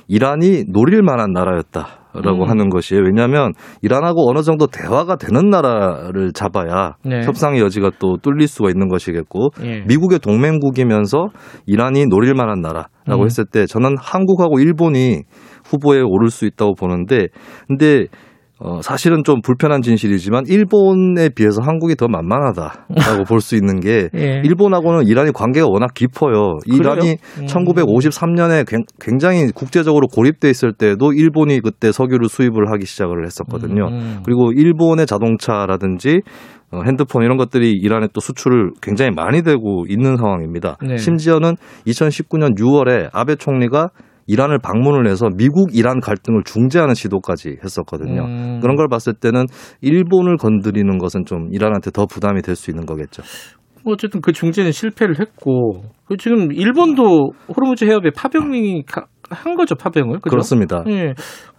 이란이 노릴 만한 나라였다 라고 음. 하는 것이에요. 왜냐하면 이란하고 어느 정도 대화가 되는 나라를 잡아야 네. 협상의 여지가 또 뚫릴 수가 있는 것이겠고, 예. 미국의 동맹국이면서 이란이 노릴 만한 나라라고 음. 했을 때 저는 한국하고 일본이 후보에 오를 수 있다고 보는데 근데 어, 사실은 좀 불편한 진실이지만 일본에 비해서 한국이 더 만만하다라고 볼 수 있는 게 예. 일본하고는 이란이 관계가 워낙 깊어요. 이란이? 음. 1953년에 굉장히 국제적으로 고립돼 있을 때도 일본이 그때 석유를 수입을 하기 시작을 했었거든요. 음. 그리고 일본의 자동차라든지 어, 핸드폰 이런 것들이 이란에 또 수출을 굉장히 많이 되고 있는 상황입니다. 네. 심지어는 2019년 6월에 아베 총리가 이란을 방문을 해서 미국 이란 갈등을 중재하는 시도까지 했었거든요. 음. 그런 걸 봤을 때는 일본을 건드리는 것은 좀 이란한테 더 부담이 될 수 있는 거겠죠. 뭐 어쨌든 그 중재는 실패를 했고 그 지금 일본도 호르무즈 해협에 파병이 가- 한 거죠 파병을 그죠? 그렇습니다. 예.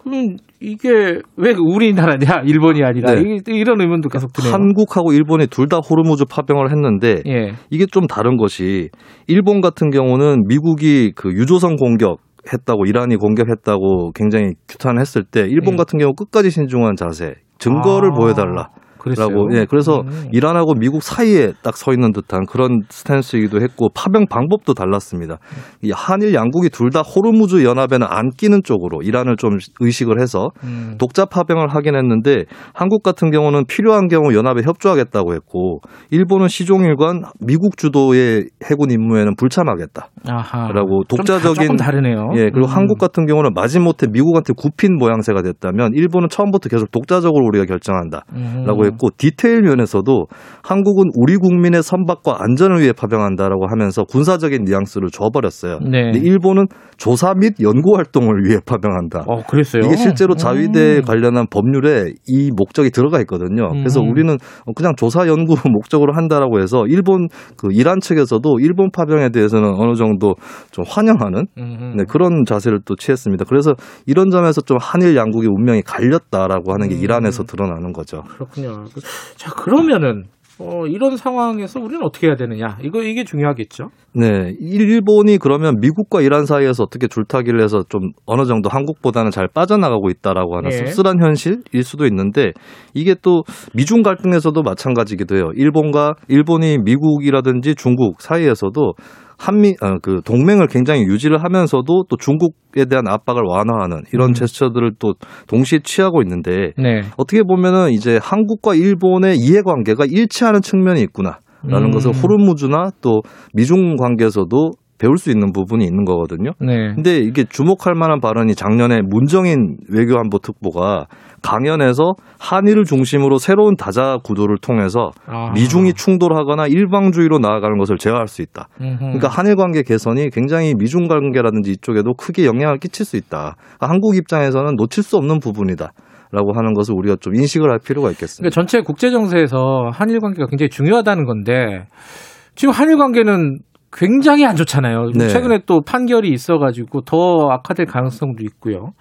그럼 이게 왜 우리나라냐 일본이 아니라 네. 이- 이런 의문도 계속 드네요. 한국하고 일본이 둘 다 호르무즈 파병을 했는데 예. 이게 좀 다른 것이 일본 같은 경우는 미국이 그 유조선 공격 했다고 이란이 공격했다고 굉장히 규탄했을 때 일본 예. 같은 경우 끝까지 신중한 자세 증거를 아, 보여달라. 그랬어요. 예 그래서 음. 이란하고 미국 사이에 딱 서 있는 듯한 그런 스탠스이기도 했고 파병 방법도 달랐습니다. 이 한일 양국이 둘 다 호르무즈 연합에는 안 끼는 쪽으로 이란을 좀 의식을 해서 음. 독자 파병을 하긴 했는데 한국 같은 경우는 필요한 경우 연합에 협조하겠다고 했고 일본은 시종일관 미국 주도의 해군 임무에는 불참하겠다. 아하. 라고 좀 다- 독자적인 조금 다르네요. 예, 그리고 음. 한국 같은 경우는 마지못해 미국한테 굽힌 모양새가 됐다면 일본은 처음부터 계속 독자적으로 우리가 결정한다. 음. 라고 했고 디테일 면에서도 한국은 우리 국민의 선박과 안전을 위해 파병한다라고 하면서 군사적인 뉘앙스를 줘버렸어요. 네. 근데 일본은 조사 및 연구 활동을 위해 파병한다. 어, 그랬어요. 이게 실제로 음. 자위대 관련한 법률에 이 목적이 들어가 있거든요. 그래서 음. 우리는 그냥 조사 연구 목적으로 한다라고 해서 일본 그 이란 측에서도 일본 파병에 대해서는 어느 정도 좀 환영하는 음. 네, 그런 자세를 또 취했습니다. 그래서 이런 점에서 좀 한일 양국의 운명이 갈렸다라고 하는 게 음. 이란에서 드러나는 거죠. 그렇군요. 자 그러면은 어, 이런 상황에서 우리는 어떻게 해야 되느냐? 이거 이게 중요하겠죠. 네, 일본이 그러면 미국과 이란 사이에서 어떻게 줄타기를 해서 좀 어느 정도 한국보다는 잘 빠져나가고 있다라고 하는 예. 씁쓸한 현실일 수도 있는데 이게 또 미중 갈등에서도 마찬가지기도 해요. 일본과 일본이 미국이라든지 중국 사이에서도 한미 어, 그 동맹을 굉장히 유지를 하면서도 또 중국에 대한 압박을 완화하는 이런 음. 제스처들을 또 동시에 취하고 있는데 네. 어떻게 보면은 이제 한국과 일본의 이해관계가 일치하는 측면이 있구나 라는 음. 것을 호르무즈나 또 미중 관계에서도 배울 수 있는 부분이 있는 거거든요. 네. 근데 이게 주목할 만한 발언이 작년에 문정인 외교안보 특보가 강연에서 한일을 중심으로 새로운 다자 구도를 통해서 아. 미중이 충돌하거나 일방주의로 나아가는 것을 제어할 수 있다. 음흠. 그러니까 한일 관계 개선이 굉장히 미중 관계라든지 이쪽에도 크게 영향을 끼칠 수 있다. 그러니까 한국 입장에서는 놓칠 수 없는 부분이다. 라고 하는 것을 우리가 좀 인식을 할 필요가 있겠습니다. 그러니까 전체 국제 정세에서 한일 관계가 굉장히 중요하다는 건데 지금 한일 관계는 굉장히 안 좋잖아요. 네. 최근에 또 판결이 있어가지고 더 악화될 가능성도 있고요.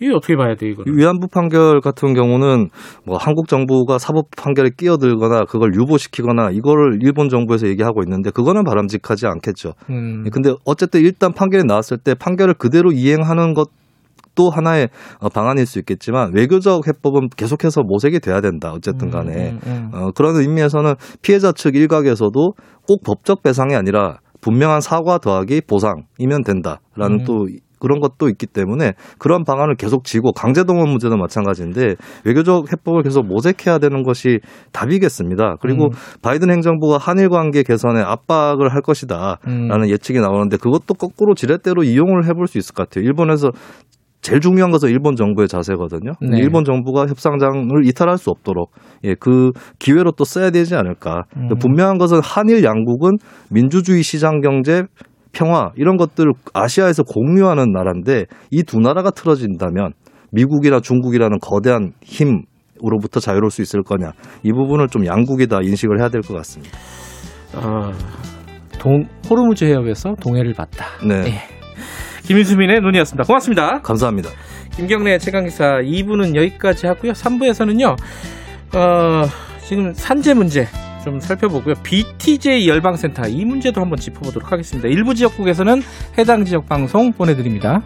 이게 어떻게 봐야 돼 이거는? 위안부 판결 같은 경우는 뭐 한국 정부가 사법 판결에 끼어들거나 그걸 유보시키거나 이거를 일본 정부에서 얘기하고 있는데 그거는 바람직하지 않겠죠. 음. 근데 어쨌든 일단 판결이 나왔을 때 판결을 그대로 이행하는 것 또 하나의 어, 방안일 수 있겠지만 외교적 해법은 계속해서 모색이 돼야 된다. 어쨌든 간에 음, 음, 음. 어, 그런 의미에서는 피해자 측 일각에서도 꼭 법적 배상이 아니라 분명한 사과 더하기 보상이면 된다라는 음. 또 그런 것도 있기 때문에 그런 방안을 계속 지고 강제동원 문제도 마찬가지인데 외교적 해법을 계속 모색해야 되는 것이 답이겠습니다. 그리고 음. 바이든 행정부가 한일 관계 개선에 압박을 할 것이다라는 음. 예측이 나오는데 그것도 거꾸로 지렛대로 이용을 해볼 수 있을 것 같아요. 일본에서 제일 중요한 것은 일본 정부의 자세거든요. 네. 일본 정부가 협상장을 이탈할 수 없도록 예, 그 기회로 또 써야 되지 않을까. 음. 분명한 것은 한일 양국은 민주주의 시장 경제 평화 이런 것들을 아시아에서 공유하는 나라인데 이 두 나라가 틀어진다면 미국이나 중국이라는 거대한 힘으로부터 자유로울 수 있을 거냐 이 부분을 좀 양국이 다 인식을 해야 될 것 같습니다. 어, 동, 호르무즈 해협에서 동해를 봤다. 네, 예. 김인수민의 눈이었습니다. 고맙습니다. 감사합니다. 김경래 최강기사 2부는 여기까지 하고요. 3부에서는요. 어, 지금 산재 문제 좀 살펴보고요. BTJ 열방센터 이 문제도 한번 짚어보도록 하겠습니다. 일부 지역국에서는 해당 지역 방송 보내드립니다.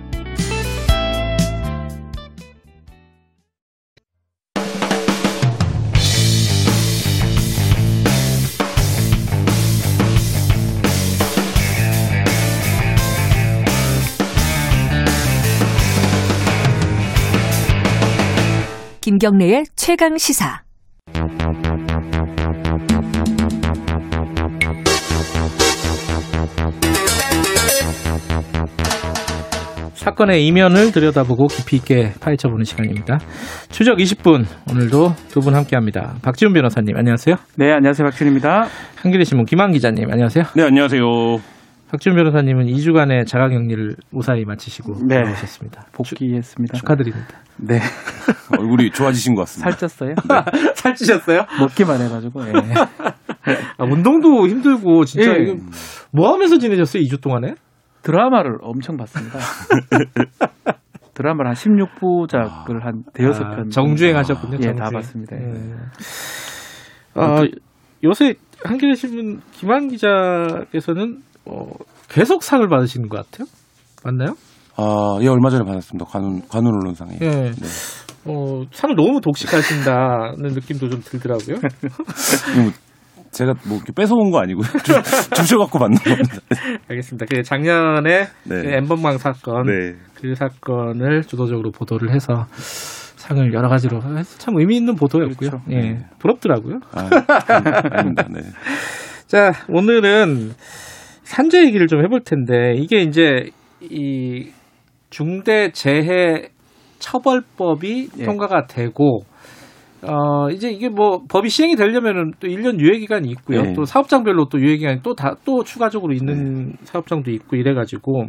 김경래의 최강 시사. 사건의 이면을 들여다보고 깊이 있게 파헤쳐보는 시간입니다. 추적 20분 오늘도 두 분 함께합니다. 박지훈 변호사님 안녕하세요. 네, 안녕하세요. 박준입니다. 한겨레 신문 김한 기자님 안녕하세요. 네, 안녕하세요. 박지훈 변호사님은 2주간의 자가격리를 무사히 마치시고 네. 돌아오셨습니다. 복귀했습니다. 축하드립니다. 네. 얼굴이 좋아지신 것 같습니다. 살쪘어요? 살찌셨어요? 먹기만 해가지고. 예. 아, 운동도 힘들고 진짜 예. 이거 뭐 하면서 지내셨어요? 2주 동안에? 드라마를 엄청 봤습니다. 드라마를 한 16부작을 한 대여섯 아, 편. 정주행 하셨군요. 예, 정주행. 다 봤습니다. 예. 예. 어, 요새 한겨레 신문 김한 기자께서는 어, 계속 상을 받으시는 것 같아요. 맞나요? 아, 예, 얼마 전에 받았습니다. 관훈, 관훈 언론상에. 예. 네. 어, 상을 너무 독식하신다는 느낌도 좀 들더라고요. 뭐 제가 뭐 뺏어온 거 아니고요. 주- 주셔갖고 받는 겁니다. 알겠습니다. 그 작년에 네. 그 엠번방 사건 네. 그 사건을 주도적으로 보도를 해서 상을 여러 가지로 참 의미 있는 보도였고요. 그렇죠. 예, 네. 부럽더라고요. 아, 아닙니다. 네. 자, 오늘은 산재 얘기를 좀 해볼 텐데 이게 이제 이 중대 재해 처벌법이 예. 통과가 되고 어 이제 이게 뭐 법이 시행이 되려면은 또 1년 유예 기간이 있고요. 네. 또 사업장별로 또 유예 기간이 또 다또 추가적으로 있는 사업장도 있고 이래 가지고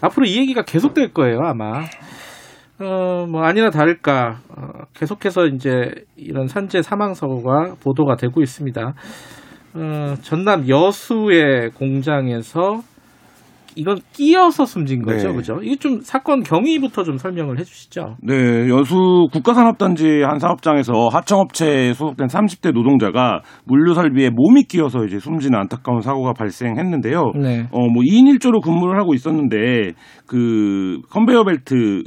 앞으로 이 얘기가 계속될 거예요, 아마. 어, 뭐 아니나 다를까 어, 계속해서 이제 이런 산재 사망 사고가 보도가 되고 있습니다. 어, 전남 여수의 공장에서 이건 끼어서 숨진 거죠, 네. 그죠? 이게 좀 사건 경위부터 좀 설명을 해주시죠. 네, 여수 국가산업단지 한 사업장에서 하청업체에 소속된 30대 노동자가 물류 설비에 몸이 끼어서 이제 숨지는 안타까운 사고가 발생했는데요. 네. 어, 뭐 2인 1조로 근무를 하고 있었는데 그 컨베이어 벨트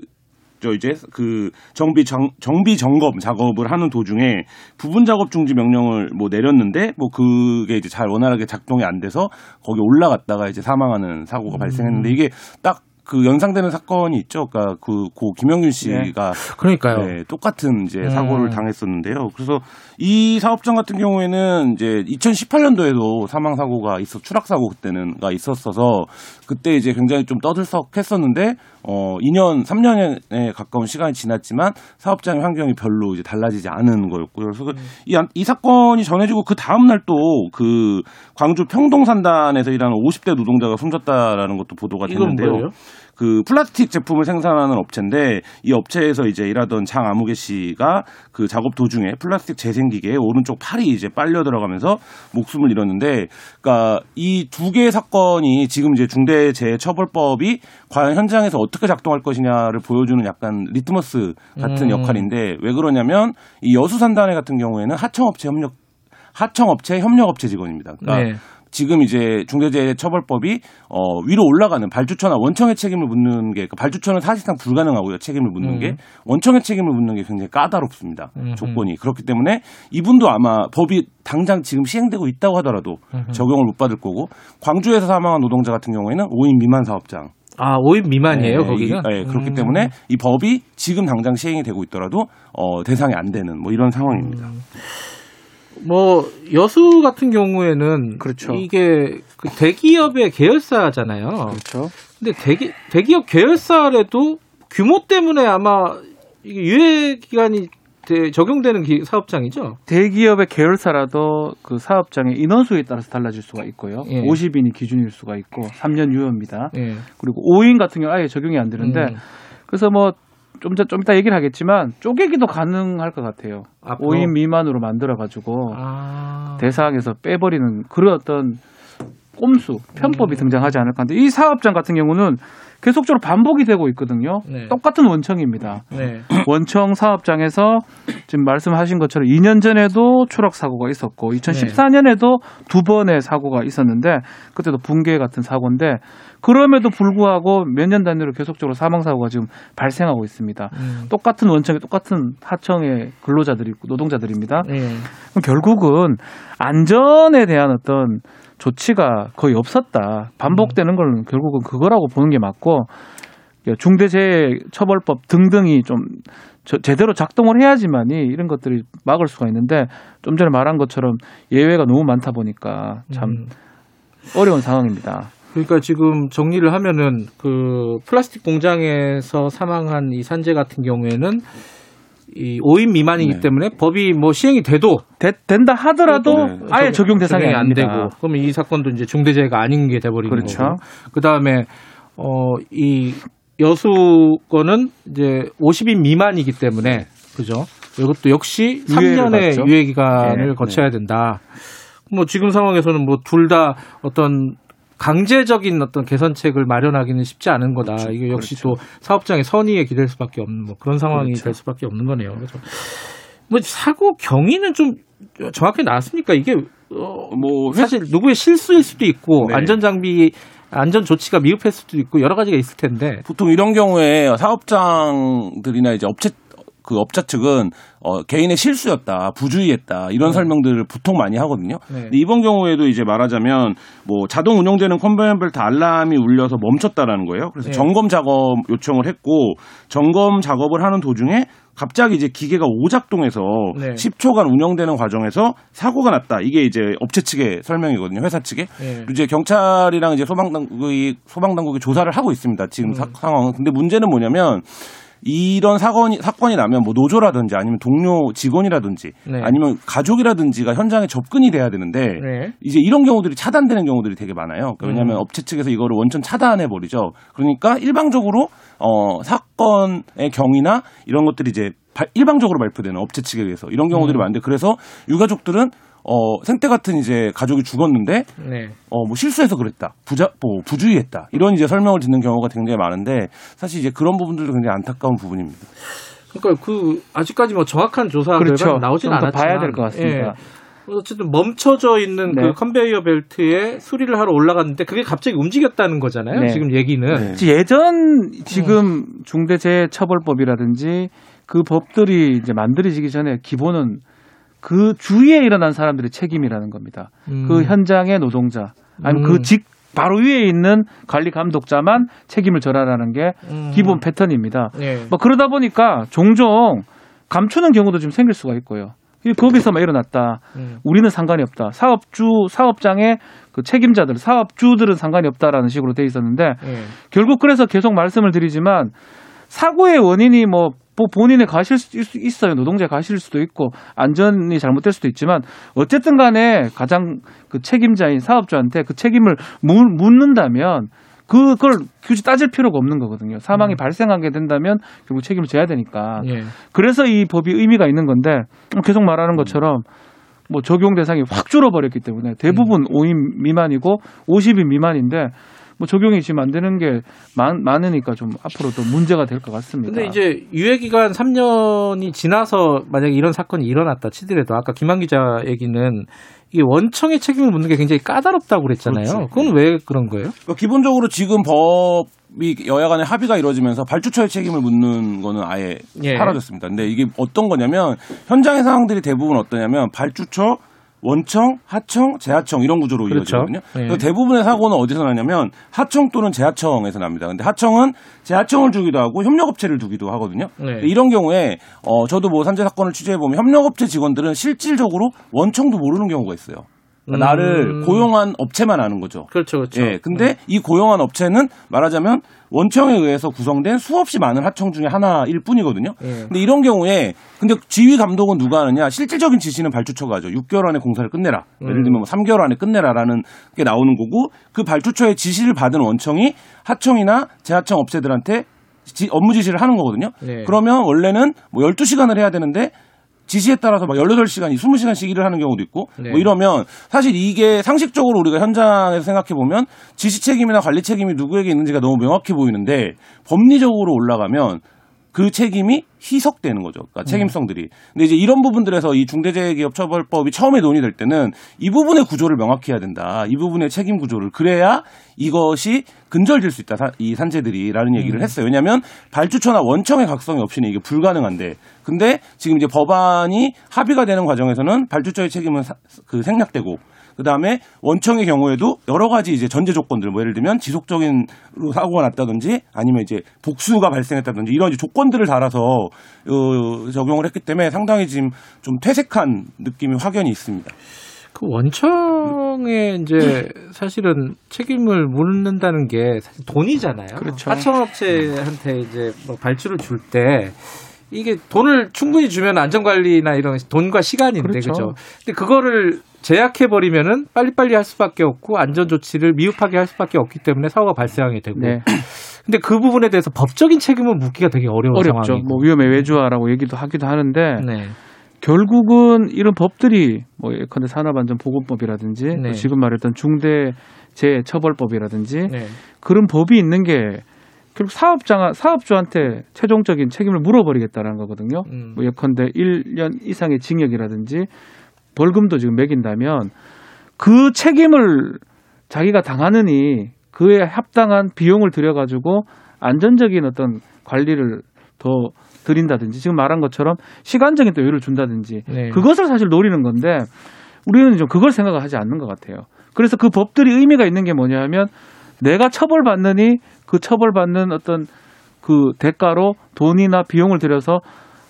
저 이제 그 정비 정, 정비 점검 작업을 하는 도중에 부분 작업 중지 명령을 뭐 내렸는데 뭐 그게 이제 잘 원활하게 작동이 안 돼서 거기 올라갔다가 이제 사망하는 사고가 발생했는데 이게 딱그 연상되는 사건이 있죠. 그러니까 그 고 김영균 씨가 그러니까요. 네, 똑같은 이제 음. 사고를 당했었는데요. 그래서 이 사업장 같은 경우에는 이제 2018년도에도 사망 사고가 있어 추락 사고 그때는가 있었어서 그때 이제 굉장히 좀 떠들썩했었는데 어 2년 3년에 가까운 시간이 지났지만 사업장의 환경이 별로 이제 달라지지 않은 거였고요. 그래서 그 이, 안- 이 사건이 전해지고 그 다음 날 또 그 광주 평동산단에서 일하는 50대 노동자가 숨졌다라는 것도 보도가 됐는데요. 그 플라스틱 제품을 생산하는 업체인데 이 업체에서 이제 일하던 장 아무개 씨가 그 작업 도중에 플라스틱 재생기계에 오른쪽 팔이 이제 빨려 들어가면서 목숨을 잃었는데 그러니까 이 두 개의 사건이 지금 이제 중대재해처벌법이 과연 현장에서 어떻게 작동할 것이냐를 보여주는 약간 리트머스 같은 음. 역할인데 왜 그러냐면 이 여수산단회 같은 경우에는 하청업체 협력 하청업체 협력업체 직원입니다. 그러니까 네. 지금 이제 중대재해처벌법이 어 위로 올라가는 발주처나 원청의 책임을 묻는 게 그러니까 발주처는 사실상 불가능하고요 책임을 묻는 음. 게 원청의 책임을 묻는 게 굉장히 까다롭습니다 음흠. 조건이 그렇기 때문에 이분도 아마 법이 당장 지금 시행되고 있다고 하더라도 음흠. 적용을 못 받을 거고 광주에서 사망한 노동자 같은 경우에는 5인 미만 사업장 아, 5인 미만이에요, 네, 거기는? 이- 네, 그렇기 음. 때문에 이 법이 지금 당장 시행이 되고 있더라도 어 대상이 안 되는 뭐 이런 상황입니다. 뭐 여수 같은 경우에는 그렇죠. 이게 그 대기업의 계열사잖아요. 그렇죠. 근데 대기 대기업 계열사라도 규모 때문에 아마 이게 유예 기간이 대- 적용되는 기- 사업장이죠. 대기업의 계열사라도 그 사업장의 인원수에 따라서 달라질 수가 있고요. 예. 50인이 기준일 수가 있고 3년 유효입니다. 예. 그리고 5인 같은 경우 아예 적용이 안 되는데 음. 그래서 뭐 좀, 좀 이따 얘기를 하겠지만 쪼개기도 가능할 것 같아요. 앞으로? 5인 미만으로 만들어 가지고 아. 대상에서 빼버리는 그런 어떤 꼼수 편법이 등장하지 않을까 하는데 이 사업장 같은 경우는 계속적으로 반복이 되고 있거든요. 네. 똑같은 원청입니다. 네. 원청 사업장에서 지금 말씀하신 것처럼 2년 전에도 추락 사고가 있었고 2014년에도 두 번의 사고가 있었는데 그때도 붕괴 같은 사고인데 그럼에도 불구하고 몇 년 단위로 계속적으로 사망 사고가 지금 발생하고 있습니다. 음. 똑같은 원청에 똑같은 하청의 근로자들이 노동자들입니다. 예. 그럼 결국은 안전에 대한 어떤 조치가 거의 없었다. 반복되는 걸 결국은 그거라고 보는 게 맞고 중대재해처벌법 등등이 좀 저- 제대로 작동을 해야지만이 이런 것들이 막을 수가 있는데 좀 전에 말한 것처럼 예외가 너무 많다 보니까 참 음. 어려운 상황입니다. 그러니까 지금 정리를 하면은 그 플라스틱 공장에서 사망한 이 산재 같은 경우에는 이 5인 미만이기 네. 때문에 법이 뭐 시행이 돼도 되- 된다 하더라도 네. 아예 적용 대상이 안 아닙니다. 되고 그러면 이 사건도 이제 중대재해가 아닌 게 돼버리는 그렇죠. 거고 그다음에 어이 여수 거는 이제 50인 미만이기 때문에 그죠 이것도 역시 유예를 3년의 받죠. 유예 기간을 네, 거쳐야 된다 뭐 지금 상황에서는 뭐 둘 다 어떤 강제적인 어떤 개선책을 마련하기는 쉽지 않은 거다. 이게 역시 또 사업장의 선의에 기댈 수밖에 없는 뭐 그런 상황이 그렇죠. 될 수밖에 없는 거네요. 그래서 뭐 사고 경위는 좀 정확히 나왔습니까? 이게 어, 뭐 사실 누구의 실수일 수도 있고 네. 안전 장비 안전 조치가 미흡했을 수도 있고 여러 가지가 있을 텐데 보통 이런 경우에 사업장들이나 이제 업체 그 업자 측은 어, 개인의 실수였다, 부주의했다 이런 설명들을 보통 많이 하거든요. 네. 근데 이번 경우에도 이제 말하자면 뭐 자동 운영되는 컨베이어 벨트 알람이 울려서 멈췄다라는 거예요. 그래서 네. 점검 작업 요청을 했고 점검 작업을 하는 도중에 갑자기 이제 기계가 오작동해서 네. 10초간 운영되는 과정에서 사고가 났다. 이게 이제 업체 측의 설명이거든요. 회사 측에. 네. 이제 경찰이랑 이제 소방당국이 소방당국이 조사를 하고 있습니다. 지금 음. 사- 상황은. 근데 문제는 뭐냐면 이런 사건이 사건이 나면 뭐 노조라든지 아니면 동료 직원이라든지 네. 아니면 가족이라든지가 현장에 접근이 돼야 되는데 네. 이제 이런 경우들이 차단되는 경우들이 되게 많아요. 그러니까 왜냐하면 음. 업체 측에서 이거를 원천 차단해 버리죠. 그러니까 일방적으로 어 사건의 경위나 이런 것들이 이제 발- 일방적으로 발표되는 업체 측에 의해서 이런 경우들이 음. 많은데 그래서 유가족들은 어 생태 같은 이제 가족이 죽었는데 네. 어, 뭐 실수해서 그랬다. 부자, 뭐 부주의했다. 이런 이제 설명을 듣는 경우가 굉장히 많은데 사실 이제 그런 부분들도 굉장히 안타까운 부분입니다. 그러니까 그 아직까지 뭐 정확한 조사 그렇죠. 나오진 않았지만 봐야 될 것 같습니다. 예. 어쨌든 멈춰져 있는 네. 그 컨베이어 벨트에 수리를 하러 올라갔는데 그게 갑자기 움직였다는 거잖아요. 네. 지금 얘기는 지- 예전 지금 중대재해처벌법이라든지 그 법들이 이제 만들어지기 전에 기본은 그 주위에 일어난 사람들의 책임이라는 겁니다. 음. 그 현장의 노동자 아니면 음. 그직 바로 위에 있는 관리 감독자만 책임을 져라라는 게 음. 기본 패턴입니다. 예. 뭐 그러다 보니까 종종 감추는 경우도 좀 생길 수가 있고요. 이 거기서만 일어났다. 음. 우리는 상관이 없다. 사업주, 사업장의 그 책임자들, 사업주들은 상관이 없다라는 식으로 돼 있었는데 예. 결국 그래서 계속 말씀을 드리지만 사고의 원인이 뭐 뭐 본인의 가실 수 있- 있어요. 노동자 가실 수도 있고 안전이 잘못될 수도 있지만 어쨌든 간에 가장 그 책임자인 사업주한테 그 책임을 물- 묻는다면 그걸 굳이 따질 필요가 없는 거거든요. 사망이 발생하게 된다면 결국 책임을 져야 되니까. 예. 그래서 이 법이 의미가 있는 건데 계속 말하는 것처럼 뭐 적용 대상이 확 줄어버렸기 때문에 대부분 5인 미만이고 50인 미만인데 뭐 적용이 지금 안 되는 게 많, 많으니까 좀 앞으로 도 문제가 될 것 같습니다. 근데 이제 유예 기간 3년이 지나서 만약에 이런 사건이 일어났다 치더라도 아까 김한 기자 얘기는 이게 원청의 책임을 묻는 게 굉장히 까다롭다고 그랬잖아요. 그렇죠. 그건 왜 그런 거예요? 그러니까 기본적으로 지금 법이 여야 간에 합의가 이루어지면서 발주처의 책임을 묻는 거는 아예 예. 사라졌습니다. 근데 이게 어떤 거냐면 현장의 상황들이 대부분 어떠냐면 발주처 원청, 하청, 재하청 이런 구조로 그렇죠. 이루어지거든요. 예. 그래서 대부분의 사고는 어디서 나냐면 하청 또는 재하청에서 납니다. 근데 하청은 재하청을 두기도 하고 협력업체를 두기도 하거든요. 네. 이런 경우에 어 저도 뭐 산재 사건을 취재해 보면 협력업체 직원들은 실질적으로 원청도 모르는 경우가 있어요. 그러니까 나를 고용한 업체만 아는 거죠. 그렇죠, 그렇죠. 예, 근데 이 고용한 업체는 말하자면 원청에 의해서 구성된 수없이 많은 하청 중에 하나일 뿐이거든요. 예. 근데 이런 경우에 근데 지휘 감독은 누가 하느냐? 실질적인 지시는 발주처가 하죠. 6개월 안에 공사를 끝내라. 예를 들면 뭐 3개월 안에 끝내라라는 게 나오는 거고 그 발주처의 지시를 받은 원청이 하청이나 재하청 업체들한테 지- 업무 지시를 하는 거거든요. 네. 그러면 원래는 뭐 12시간을 해야 되는데 지시에 따라서 막 18시간, 20시간씩 일을 하는 경우도 있고 네. 뭐 이러면 사실 이게 상식적으로 우리가 현장에서 생각해 보면 지시 책임이나 관리 책임이 누구에게 있는지가 너무 명확해 보이는데 법리적으로 올라가면 그 책임이 희석되는 거죠. 그러니까 책임성들이. 근데 이제 이런 부분들에서 이 중대재해기업처벌법이 처음에 논의될 때는 이 부분의 구조를 명확히 해야 된다. 이 부분의 책임 구조를 그래야 이것이 근절될 수 있다. 사- 이 산재들이라는 얘기를 했어요. 왜냐하면 발주처나 원청의 각성이 없이는 이게 불가능한데. 근데 지금 이제 법안이 합의가 되는 과정에서는 발주처의 책임은 사- 그 생략되고 그 다음에 원청의 경우에도 여러 가지 이제 전제 조건들, 뭐 예를 들면 지속적인 사고가 났다든지 아니면 이제 복수가 발생했다든지 이런 이제 조건들을 달아서 어, 적용을 했기 때문에 상당히 지금 좀 퇴색한 느낌이 확연히 있습니다. 그 원청에 이제 사실은 책임을 묻는다는 게 사실 돈이잖아요. 그렇죠. 하청업체한테 이제 뭐 발주를 줄 때 이게 돈을 충분히 주면 안전관리나 이런 돈과 시간인데 그렇죠. 그죠. 근데 그거를 제약해 버리면은 빨리빨리 할 수밖에 없고 안전 조치를 미흡하게 할 수밖에 없기 때문에 사고가 발생하게 되고. 네. 근데 그 부분에 대해서 법적인 책임을 묻기가 되게 어려운 어렵죠. 상황이고. 뭐 위험의 외주화라고 얘기도 하기도 하는데 네. 결국은 이런 법들이 뭐 예컨대 산업안전보건법이라든지 또 네. 지금 말했던 중대재해처벌법이라든지 네. 그런 법이 있는 게 결국 사업장 사업주한테 최종적인 책임을 물어버리겠다라는 거거든요. 음. 뭐 예컨대 1년 이상의 징역이라든지 벌금도 지금 매긴다면 그 책임을 자기가 당하느니 그에 합당한 비용을 들여 가지고 안전적인 어떤 관리를 더 드린다든지 지금 말한 것처럼 시간적인 또 여유를 준다든지 네. 그것을 사실 노리는 건데 우리는 좀 그걸 생각을 하지 않는 것 같아요. 그래서 그 법들이 의미가 있는 게 뭐냐 하면 내가 처벌받느니 그 처벌받는 어떤 그 대가로 돈이나 비용을 들여서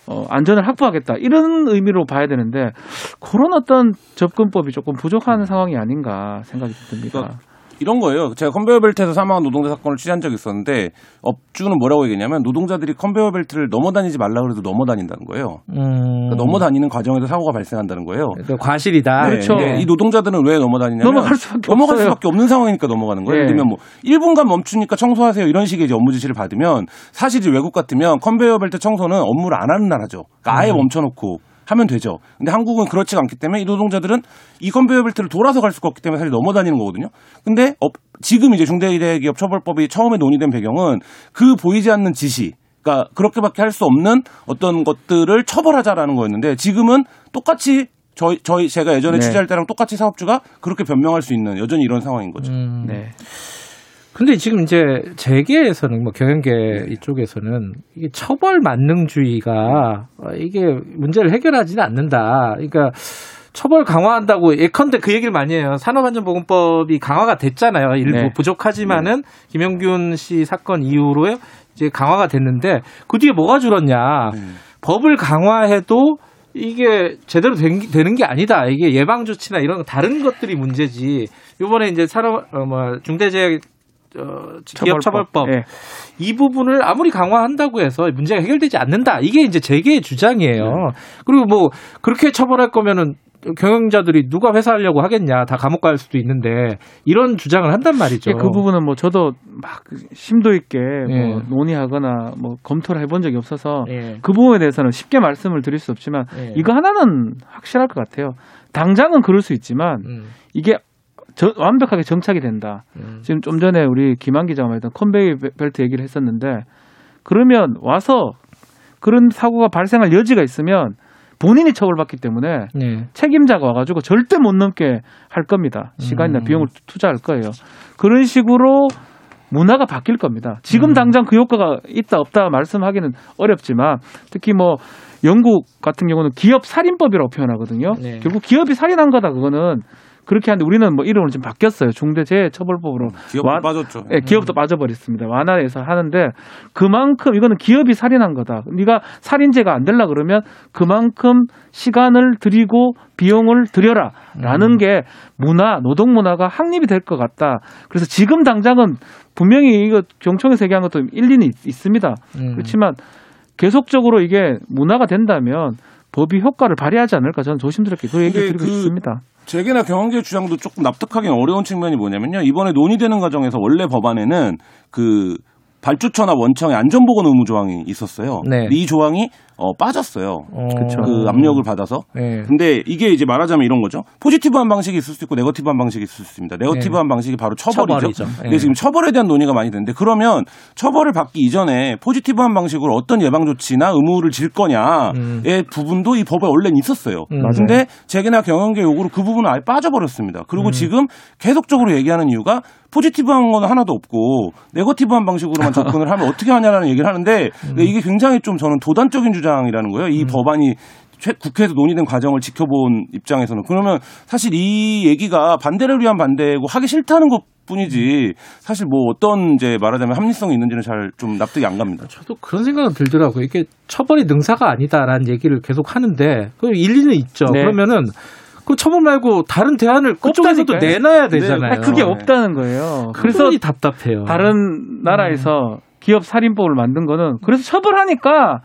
어, 안전을 확보하겠다 이런 의미로 봐야 되는데 그런 어떤 접근법이 조금 부족한 상황이 아닌가 생각이 듭니다. 이런 거예요. 제가 컨베이어 벨트에서 사망한 노동자 사건을 취재한 적이 있었는데 업주는 뭐라고 얘기했냐면 노동자들이 컨베이어 벨트를 넘어다니지 말라 그래도 넘어다닌다는 거예요. 음. 그러니까 넘어다니는 과정에서 사고가 발생한다는 거예요. 그러니까 과실이다. 네, 그렇죠. 이 노동자들은 왜 넘어다니냐면 넘어갈 수밖에 넘어갈. 수밖에 없는 상황이니까 넘어가는 거예요. 예를 예. 들면 뭐 1분간 멈추니까 청소하세요 이런 식의 이제 업무 지시를 받으면 사실 외국 같으면 컨베이어 벨트 청소는 업무를 안 하는 나라죠. 그러니까 아예 멈춰놓고 하면 되죠. 근데 한국은 그렇지가 않기 때문에 이 노동자들은 이 컨베이어 벨트를 돌아서 갈 수가 없기 때문에 사실 넘어다니는 거거든요. 근데 업- 지금 이제 중대기업 처벌법이 처음에 논의된 배경은 그 보이지 않는 지시 그러니까 그렇게밖에 할 수 없는 어떤 것들을 처벌하자라는 거였는데 지금은 똑같이 저희 저희 제가 예전에 네. 취재할 때랑 똑같이 사업주가 그렇게 변명할 수 있는 여전히 이런 상황인 거죠. 음. 네. 근데 지금 이제 재계에서는 뭐 경영계 이쪽에서는 이게 처벌 만능주의가 어, 이게 문제를 해결하지는 않는다. 그러니까 처벌 강화한다고 예컨대 그 얘기를 많이 해요. 산업안전보건법이 강화가 됐잖아요. 일부 네. 부족하지만은 김영균 씨 사건 이후로 이제 강화가 됐는데 그 뒤에 뭐가 줄었냐? 법을 강화해도 이게 제대로 된, 게- 되는 게 아니다. 이게 예방 조치나 이런 거 다른 것들이 문제지. 이번에 이제 산업 어뭐 중대재해 어, 기업 처벌법 예. 이 부분을 아무리 강화한다고 해서 문제가 해결되지 않는다. 이게 이제 재계의 주장이에요. 그리고 뭐 그렇게 처벌할 거면은 경영자들이 누가 회사 하려고 하겠냐. 다 감옥 갈 수도 있는데 이런 주장을 한단 말이죠. 예, 그 부분은 뭐 저도 막 심도 있게 예. 뭐 논의하거나 뭐 검토를 해본 적이 없어서 예. 그 부분에 대해서는 쉽게 말씀을 드릴 수 없지만 예. 이거 하나는 확실할 것 같아요. 당장은 그럴 수 있지만 음, 이게 저- 완벽하게 정착이 된다. 음. 지금 좀 전에 우리 김한 기자가 말했던 컨베이 벨트 얘기를 했었는데 그러면 와서 그런 사고가 발생할 여지가 있으면 본인이 처벌받기 때문에 네. 책임자가 와가지고 절대 못 넘게 할 겁니다. 시간이나 음. 비용을 투자할 거예요. 그런 식으로 문화가 바뀔 겁니다. 지금 음. 당장 그 효과가 있다 없다 말씀하기는 어렵지만 특히 뭐 영국 같은 경우는 기업 살인법이라고 표현하거든요. 네. 결국 기업이 살인한 거다 그거는 그렇게 하는데 우리는 뭐 이름을 좀 바뀌었어요. 중대재해처벌법으로. 기업도 완- 빠졌죠. 예, 기업도 빠져버렸습니다. 완화해서 하는데 그만큼 이거는 기업이 살인한 거다. 네가 살인죄가 안 되려 그러면 그만큼 시간을 들이고 비용을 들여라라는 게 문화 노동 문화가 확립이 될 것 같다. 그래서 지금 당장은 분명히 이거 경총에서 얘기한 것도 일리는 있, 있습니다. 음. 그렇지만 계속적으로 이게 문화가 된다면 법이 효과를 발휘하지 않을까 저는 조심스럽게 그 얘기를 드리고 그 있습니다. 재계나 경영계 주장도 조금 납득하기 어려운 측면이 뭐냐면요. 이번에 논의되는 과정에서 원래 법안에는 그 발주처나 원청의 안전보건 의무 조항이 있었어요. 네. 이 조항이 어, 빠졌어요. 그쵸. 그 압력을 받아서. 네. 근데 이게 이제 말하자면 이런 거죠. 포지티브한 방식이 있을 수 있고 네거티브한 방식이 있을 수 있습니다. 네거티브한 방식이 바로 처벌이죠. 처벌이죠. 근데 네. 지금 처벌에 대한 논의가 많이 되는데 그러면 처벌을 받기 이전에 포지티브한 방식으로 어떤 예방 조치나 의무를 질 거냐의 부분도 이 법에 원래는 있었어요. 음. 근데 재계나 경영계 요구로 그 부분은 아예 빠져버렸습니다. 그리고 지금 계속적으로 얘기하는 이유가 포지티브한 건 하나도 없고 네거티브한 방식으로만 접근을 하면 어떻게 하냐라는 얘기를 하는데 이게 굉장히 좀 저는 도단적인 주 장이라는 거예요. 이 법안이 최- 국회에서 논의된 과정을 지켜본 입장에서는 그러면 사실 이 얘기가 반대를 위한 반대고 하기 싫다는 것 뿐이지 사실 뭐 어떤 이제 말하자면 합리성이 있는지는 잘 좀 납득이 안 갑니다. 저도 그런 생각은 들더라고요. 이게 처벌이 능사가 아니다라는 얘기를 계속 하는데 그 일리는 있죠. 네. 그러면은 그 처벌 말고 다른 대안을 그쪽에서도 없다니까요. 내놔야 되잖아요. 네, 그게 없다는 거예요. 그래서 답답해요. 다른 나라에서 기업 살인법을 만든 거는 그래서 처벌하니까 몇-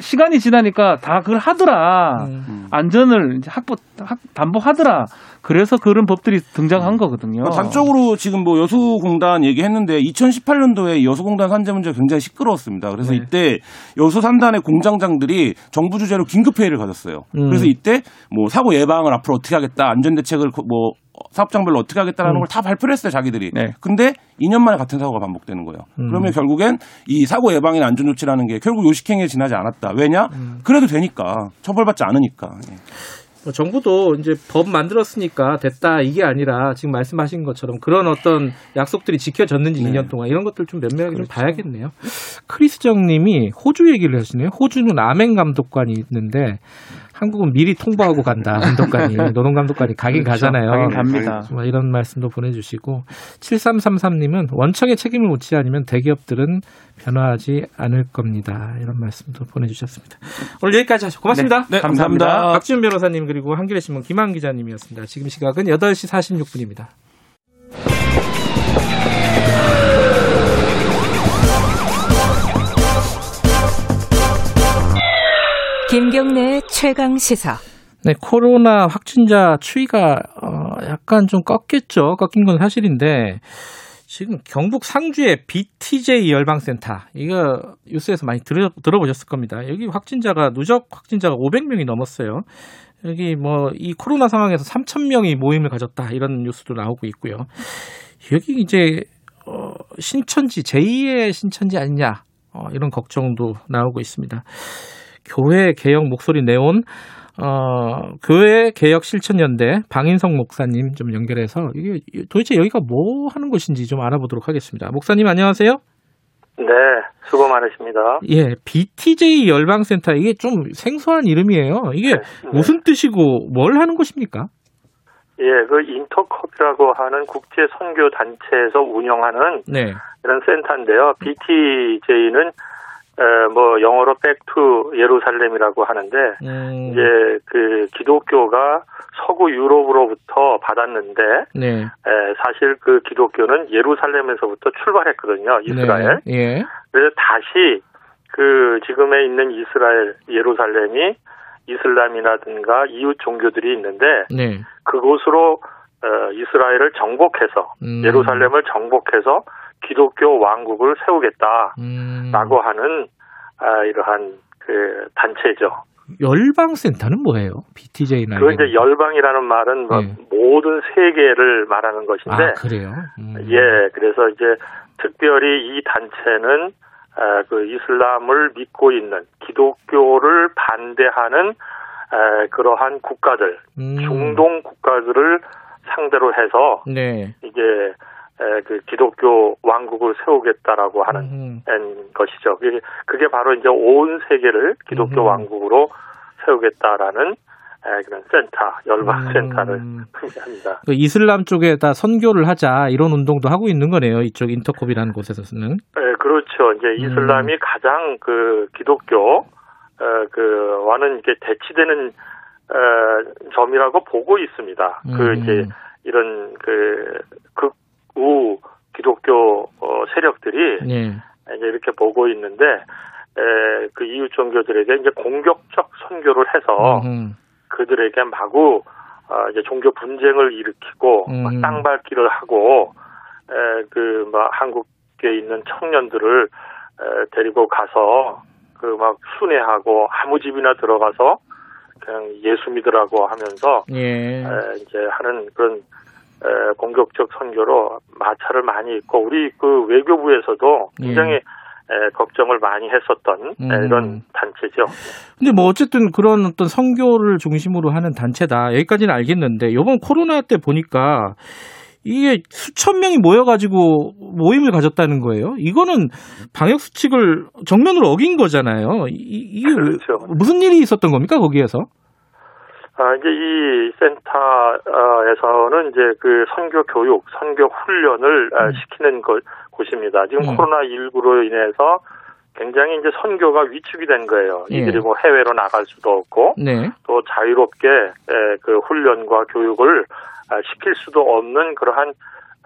시간이 지나니까 다 그걸 하더라. 음. 안전을 이제 확보 확- 담보하더라. 그래서 그런 법들이 등장한 거거든요. 그러니까 단적으로 지금 뭐 여수공단 얘기했는데 2018년도에 여수공단 산재 문제가 굉장히 시끄러웠습니다. 그래서 네. 이때 여수산단의 공장장들이 정부 주재로 긴급 회의를 가졌어요. 음. 그래서 이때 뭐 사고 예방을 앞으로 어떻게 하겠다, 안전 대책을 그뭐 사업장별로 어떻게 하겠다라는 음. 걸다 발표를 했어요, 자기들이. 네. 근데 2년 만에 같은 사고가 반복되는 거예요. 음. 그러면 결국엔 이 사고 예방이나 안전 조치라는 게 결국 요식행위에 지나지 않았다. 왜냐? 음. 그래도 되니까. 처벌받지 않으니까. 예. 뭐 정부도 이제 법 만들었으니까 됐다 이게 아니라 지금 말씀하신 것처럼 그런 어떤 약속들이 지켜졌는지 네. 2년 동안 이런 것들 좀 면밀하게 좀 봐야겠네요. 크리스정님이 호주 얘기를 하시네요. 호주는 아멘 감독관이 있는데 한국은 미리 통보하고 간다 감독관이 노동 감독관이 가긴 그렇죠. 가잖아요. 가긴 갑니다. 뭐 이런 말씀도 보내주시고 7333님은 원청의 책임을 묻지 않으면 대기업들은 변화하지 않을 겁니다. 이런 말씀도 보내주셨습니다. 오늘 여기까지 하시고 고맙습니다. 네, 감사합니다. 박지훈 변호사님 그리고 한겨레 신문 김한 기자님이었습니다. 지금 시각은 8시 46분입니다. 김경래의 최강 시사. 네, 코로나 확진자 추이가 어, 약간 좀 꺾였죠. 꺾인 건 사실인데 지금 경북 상주의 BTJ 열방센터 이거 뉴스에서 많이 들어, 들어보셨을 겁니다. 여기 확진자가 누적 확진자가 500명이 넘었어요. 여기 뭐 이 코로나 상황에서 3천 명이 모임을 가졌다 이런 뉴스도 나오고 있고요. 여기 이제 어, 신천지 제2의 신천지 아니냐 어, 이런 걱정도 나오고 있습니다. 교회 개혁 목소리 내온 어, 교회 개혁 실천 연대 방인성 목사님 좀 연결해서 이게 도대체 여기가 뭐 하는 곳인지 좀 알아보도록 하겠습니다. 목사님 안녕하세요. 네, 수고 많으십니다. 예, BTJ 열방센터 이게 좀 생소한 이름이에요. 이게 무슨 뜻이고 뭘 하는 곳입니까? 예, 그 인터컵이라고 하는 국제 선교 단체에서 운영하는 네. 이런 센터인데요. BTJ는 에, 뭐 영어로 백투 예루살렘이라고 하는데 음, 이제 그 기독교가 서구 유럽으로부터 받았는데 네. 에, 사실 그 기독교는 예루살렘에서부터 출발했거든요. 이스라엘. 네. 예. 그래서 다시 그 지금에 있는 이스라엘 예루살렘이 이슬람이라든가 이웃 종교들이 있는데 네. 그곳으로 어, 이스라엘을 정복해서 음. 예루살렘을 정복해서 기독교 왕국을 세우겠다라고 음, 하는 아, 이러한 그 단체죠. 열방센터는 뭐예요? BTJ나 그 이제 열방이라는 말은 뭐 네. 모든 세계를 말하는 것인데 아 그래요? 음. 예, 그래서 이제 특별히 이 단체는 아, 그 이슬람을 믿고 있는 기독교를 반대하는 아, 그러한 국가들, 음. 중동 국가들을 상대로 해서 네. 이제 에, 그 기독교 왕국을 세우겠다라고 하는 음. 엔 것이죠. 그게, 그게 바로 이제 온 세계를 기독교 음. 왕국으로 세우겠다라는 에, 그런 센터, 열방 음. 센터를 합니다. 그 이슬람 쪽에다 선교를 하자 이런 운동도 하고 있는 거네요. 이쪽 인터콥이라는 곳에서는. 예, 그렇죠. 이제 음. 이슬람이 가장 그 기독교 어, 그와는 이게 대치되는 어, 점이라고 보고 있습니다. 그 음. 이제 이런 그 극 우 기독교 어, 세력들이 예. 이제 이렇게 보고 있는데 에, 그 이웃 종교들에게 이제 공격적 선교를 해서 음. 그들에게 마구 어, 이제 종교 분쟁을 일으키고 음. 막 땅밟기를 하고 그막 한국에 있는 청년들을 에, 데리고 가서 그 막 순회하고 아무 집이나 들어가서 그냥 예수 믿으라고 하면서 예. 에, 이제 하는 그런 에, 공격적 선교로 마찰을 많이 있고 우리 그 외교부에서도 굉장히 예. 에, 걱정을 많이 했었던 에, 음. 이런 단체죠. 근데 뭐 어쨌든 그런 어떤 선교를 중심으로 하는 단체다. 여기까지는 알겠는데 이번 코로나 때 보니까 이게 수천 명이 모여가지고 모임을 가졌다는 거예요. 이거는 방역 수칙을 정면으로 어긴 거잖아요. 이, 왜- 그렇죠. 무슨 일이 있었던 겁니까 거기에서? 아, 이제 이 센터에서는 이제 그 선교 교육, 선교 훈련을 아, 시키는 곳, 곳입니다. 지금 음. 코로나19로 인해서 굉장히 이제 선교가 위축이 된 거예요. 예. 이들이 뭐 해외로 나갈 수도 없고 네. 또 자유롭게 에, 그 훈련과 교육을 아, 시킬 수도 없는 그러한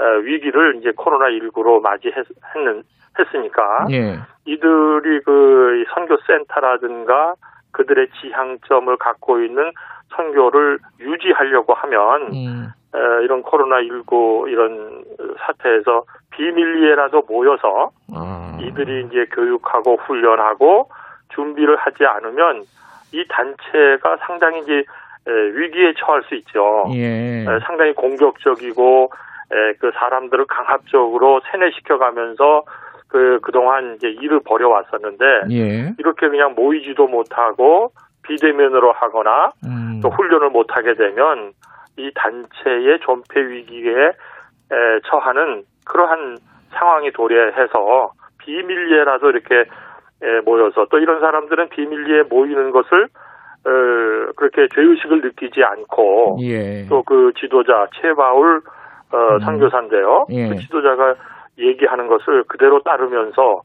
어, 위기를 이제 코로나19로 맞이했는 했으니까 예. 이들이 그이 선교센터라든가 그들의 지향점을 갖고 있는 선교를 유지하려고 하면 음. 에, 이런 코로나 19 이런 사태에서 비밀리에라도 모여서 아. 이들이 이제 교육하고 훈련하고 준비를 하지 않으면 이 단체가 상당히 이제 에, 위기에 처할 수 있죠. 예. 에, 상당히 공격적이고 에, 그 사람들을 강압적으로 세뇌시켜가면서 그 그동안 이제 일을 벌여왔었는데 예. 이렇게 그냥 모이지도 못하고 비대면으로 하거나 음. 또 훈련을 못하게 되면 이 단체의 존폐 위기에 에, 처하는 그러한 상황이 도래해서 비밀리에라도 이렇게 에, 모여서 또 이런 사람들은 비밀리에 모이는 것을 어, 그렇게 죄의식을 느끼지 않고 예. 또그 지도자 최바울 어, 선교사인데요. 예. 그 지도자가 얘기하는 것을 그대로 따르면서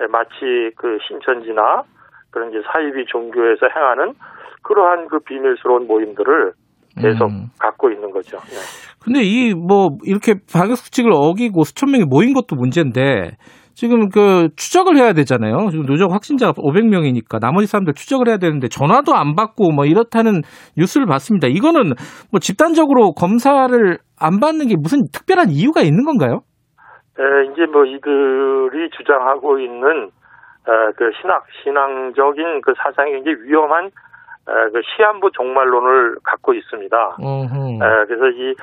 에, 마치 그 신천지나 그런 이제 사이비 종교에서 행하는 그러한 그 비밀스러운 모임들을 계속 음. 갖고 있는 거죠. 네. 근데 이 뭐 이렇게 방역 수칙을 어기고 수천 명이 모인 것도 문제인데 지금 그 추적을 해야 되잖아요. 지금 누적 확진자가 500명이니까 나머지 사람들 추적을 해야 되는데 전화도 안 받고 뭐 이렇다는 뉴스를 봤습니다. 이거는 뭐 집단적으로 검사를 안 받는 게 무슨 특별한 이유가 있는 건가요? 에, 이제 뭐 이들이 주장하고 있는 에, 그 신학 신앙적인 그 사상이 굉장히 위험한 에, 그 시한부 종말론을 갖고 있습니다. 그래서 이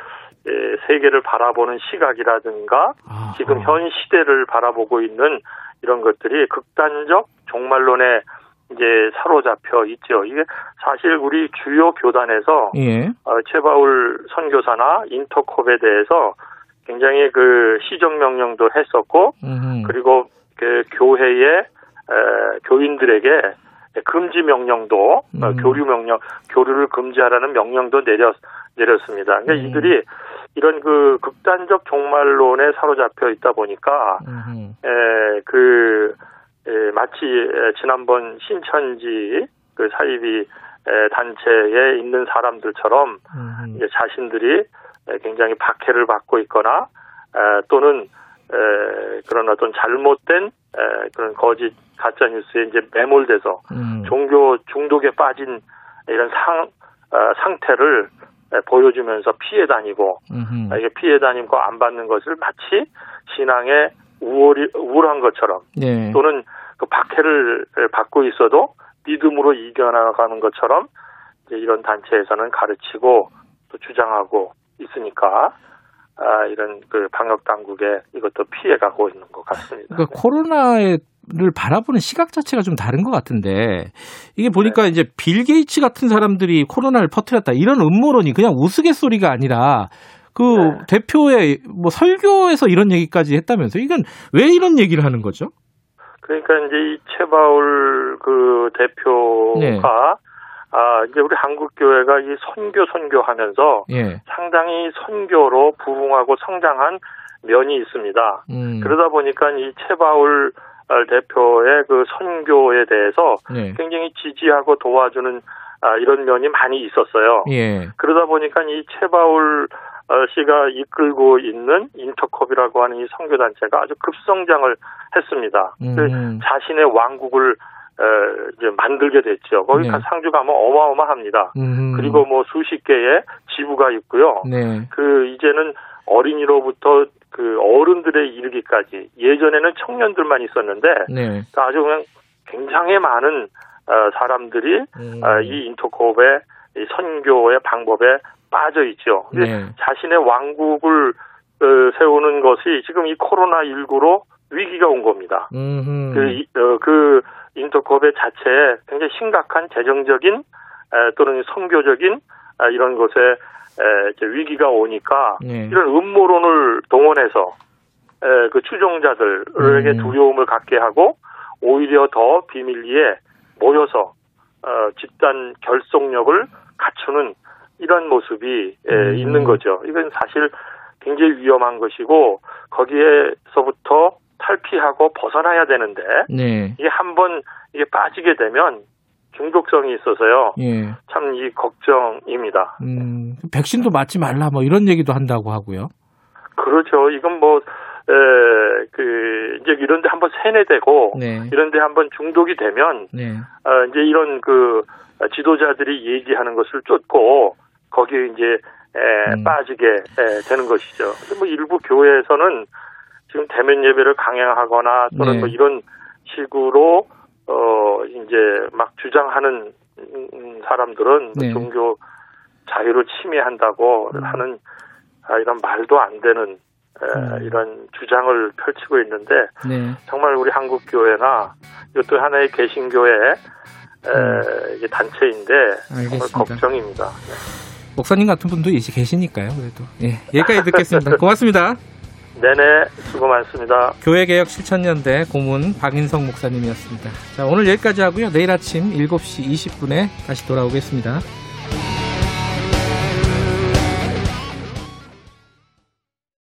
에, 세계를 바라보는 시각이라든가 지금 현 시대를 바라보고 있는 이런 것들이 극단적 종말론에 이제 사로잡혀 있죠. 이게 사실 우리 주요 교단에서 예. 어, 최바울 선교사나 인터콥에 대해서 굉장히 그 시정 명령도 했었고 음흠. 그리고 그 교회의 에, 교인들에게 금지 명령도 어, 음. 교류 명령 교류를 금지하라는 명령도 내렸 내렸습니다. 그러니까 음. 이들이 이런 그 극단적 종말론에 사로잡혀 있다 보니까 음흠. 에, 그 에, 마치 에, 지난번 신천지 그 사이비 에, 단체에 있는 사람들처럼 음흠. 이제 자신들이 에, 굉장히 박해를 받고 있거나 에, 또는 에, 그런 어떤 잘못된 에, 그런 거짓 가짜 뉴스에 이제 매몰돼서 음. 종교 중독에 빠진 이런 상 어, 상태를 에, 보여주면서 피해 다니고 음흠. 아, 이게 피해 다니고 안 받는 것을 마치 신앙의 우월이 우월한 것처럼 네. 또는 그 박해를 받고 있어도 믿음으로 이겨나가는 것처럼 이제 이런 단체에서는 가르치고 또 주장하고 있으니까 아, 이런 그 방역 당국에 이것도 피해 가고 있는 것 같습니다. 그러니까 코로나를 바라보는 시각 자체가 좀 다른 것 같은데 이게 보니까 이제 빌 게이츠 같은 사람들이 코로나를 퍼뜨렸다 이런 음모론이 그냥 우스갯소리가 아니라 그 대표의 뭐 설교에서 이런 얘기까지 했다면서 이건 왜 이런 얘기를 하는 거죠? 그러니까 이제 이 최바울 그 대표가 네. 아, 이제 우리 한국교회가 이 선교 선교하면서 예. 상당히 선교로 부흥하고 성장한 면이 있습니다. 음. 그러다 보니까 이 최바울 어, 대표의 그 선교에 대해서 네. 굉장히 지지하고 도와주는 아, 이런 면이 많이 있었어요. 예. 그러다 보니까 이 최바울 어, 씨가 이끌고 있는 인터컵이라고 하는 이 선교 단체가 아주 급성장을 했습니다. 음. 그 자신의 왕국을 어, 이제 만들게 됐죠. 거기 네. 가 상주 가면 어마어마합니다. 음. 그리고 뭐 수십 개의 지부가 있고요. 네. 그 이제는 어린이로부터 그 어른들에 이르기까지 예전에는 청년들만 있었는데 네. 아주 그냥 굉장히 많은 어, 사람들이 음. 어, 이 인터콥의 이 선교의 방법에 빠져 있죠. 네. 자신의 왕국을 어, 세우는 것이 지금 이 코로나 19로 위기가 온 겁니다. 음흠. 그, 이- 어, 그 인터콥의 자체에 굉장히 심각한 재정적인 에, 또는 선교적인 아, 이런 것에 에, 이제 위기가 오니까 네. 이런 음모론을 동원해서 에, 그 추종자들에게 음. 두려움을 갖게 하고 오히려 더 비밀리에 모여서 어, 집단 결속력을 갖추는 이런 모습이 에, 음. 있는 거죠. 이건 사실 굉장히 위험한 것이고 거기에서부터 탈피하고 벗어나야 되는데 네. 이게 한번 이게 빠지게 되면 중독성이 있어서요. 예. 참 이 걱정입니다. 음, 백신도 맞지 말라 뭐 이런 얘기도 한다고 하고요. 그렇죠. 이건 뭐, 에, 그, 이제 이런데 한번 세뇌되고, 네. 이런데 한번 중독이 되면, 네. 어, 이제 이런 그 지도자들이 얘기하는 것을 쫓고, 거기에 이제, 에, 음. 빠지게 에, 되는 것이죠. 뭐 일부 교회에서는 지금 대면 예배를 강행하거나 또는 네. 뭐 이런 식으로, 어, 이제 막 주장하는 음, 사람들은 네. 음. 종교 자유를 침해한다고 하는 아, 이런 말도 안 되는 에, 이런 주장을 펼치고 있는데 네. 정말 우리 한국 교회나 이것도 하나의 개신교회 에, 이게 단체인데 정말 음. 알겠습니다. 걱정입니다. 목사님 같은 분도 이제 계시니까요. 그래도 예. 여기까지 듣겠습니다. 고맙습니다. 네네 수고 많습니다. 교회개혁 실천연대 고문 박인성 목사님이었습니다. 자, 오늘 여기까지 하고요. 내일 아침 7시 20분에 다시 돌아오겠습니다.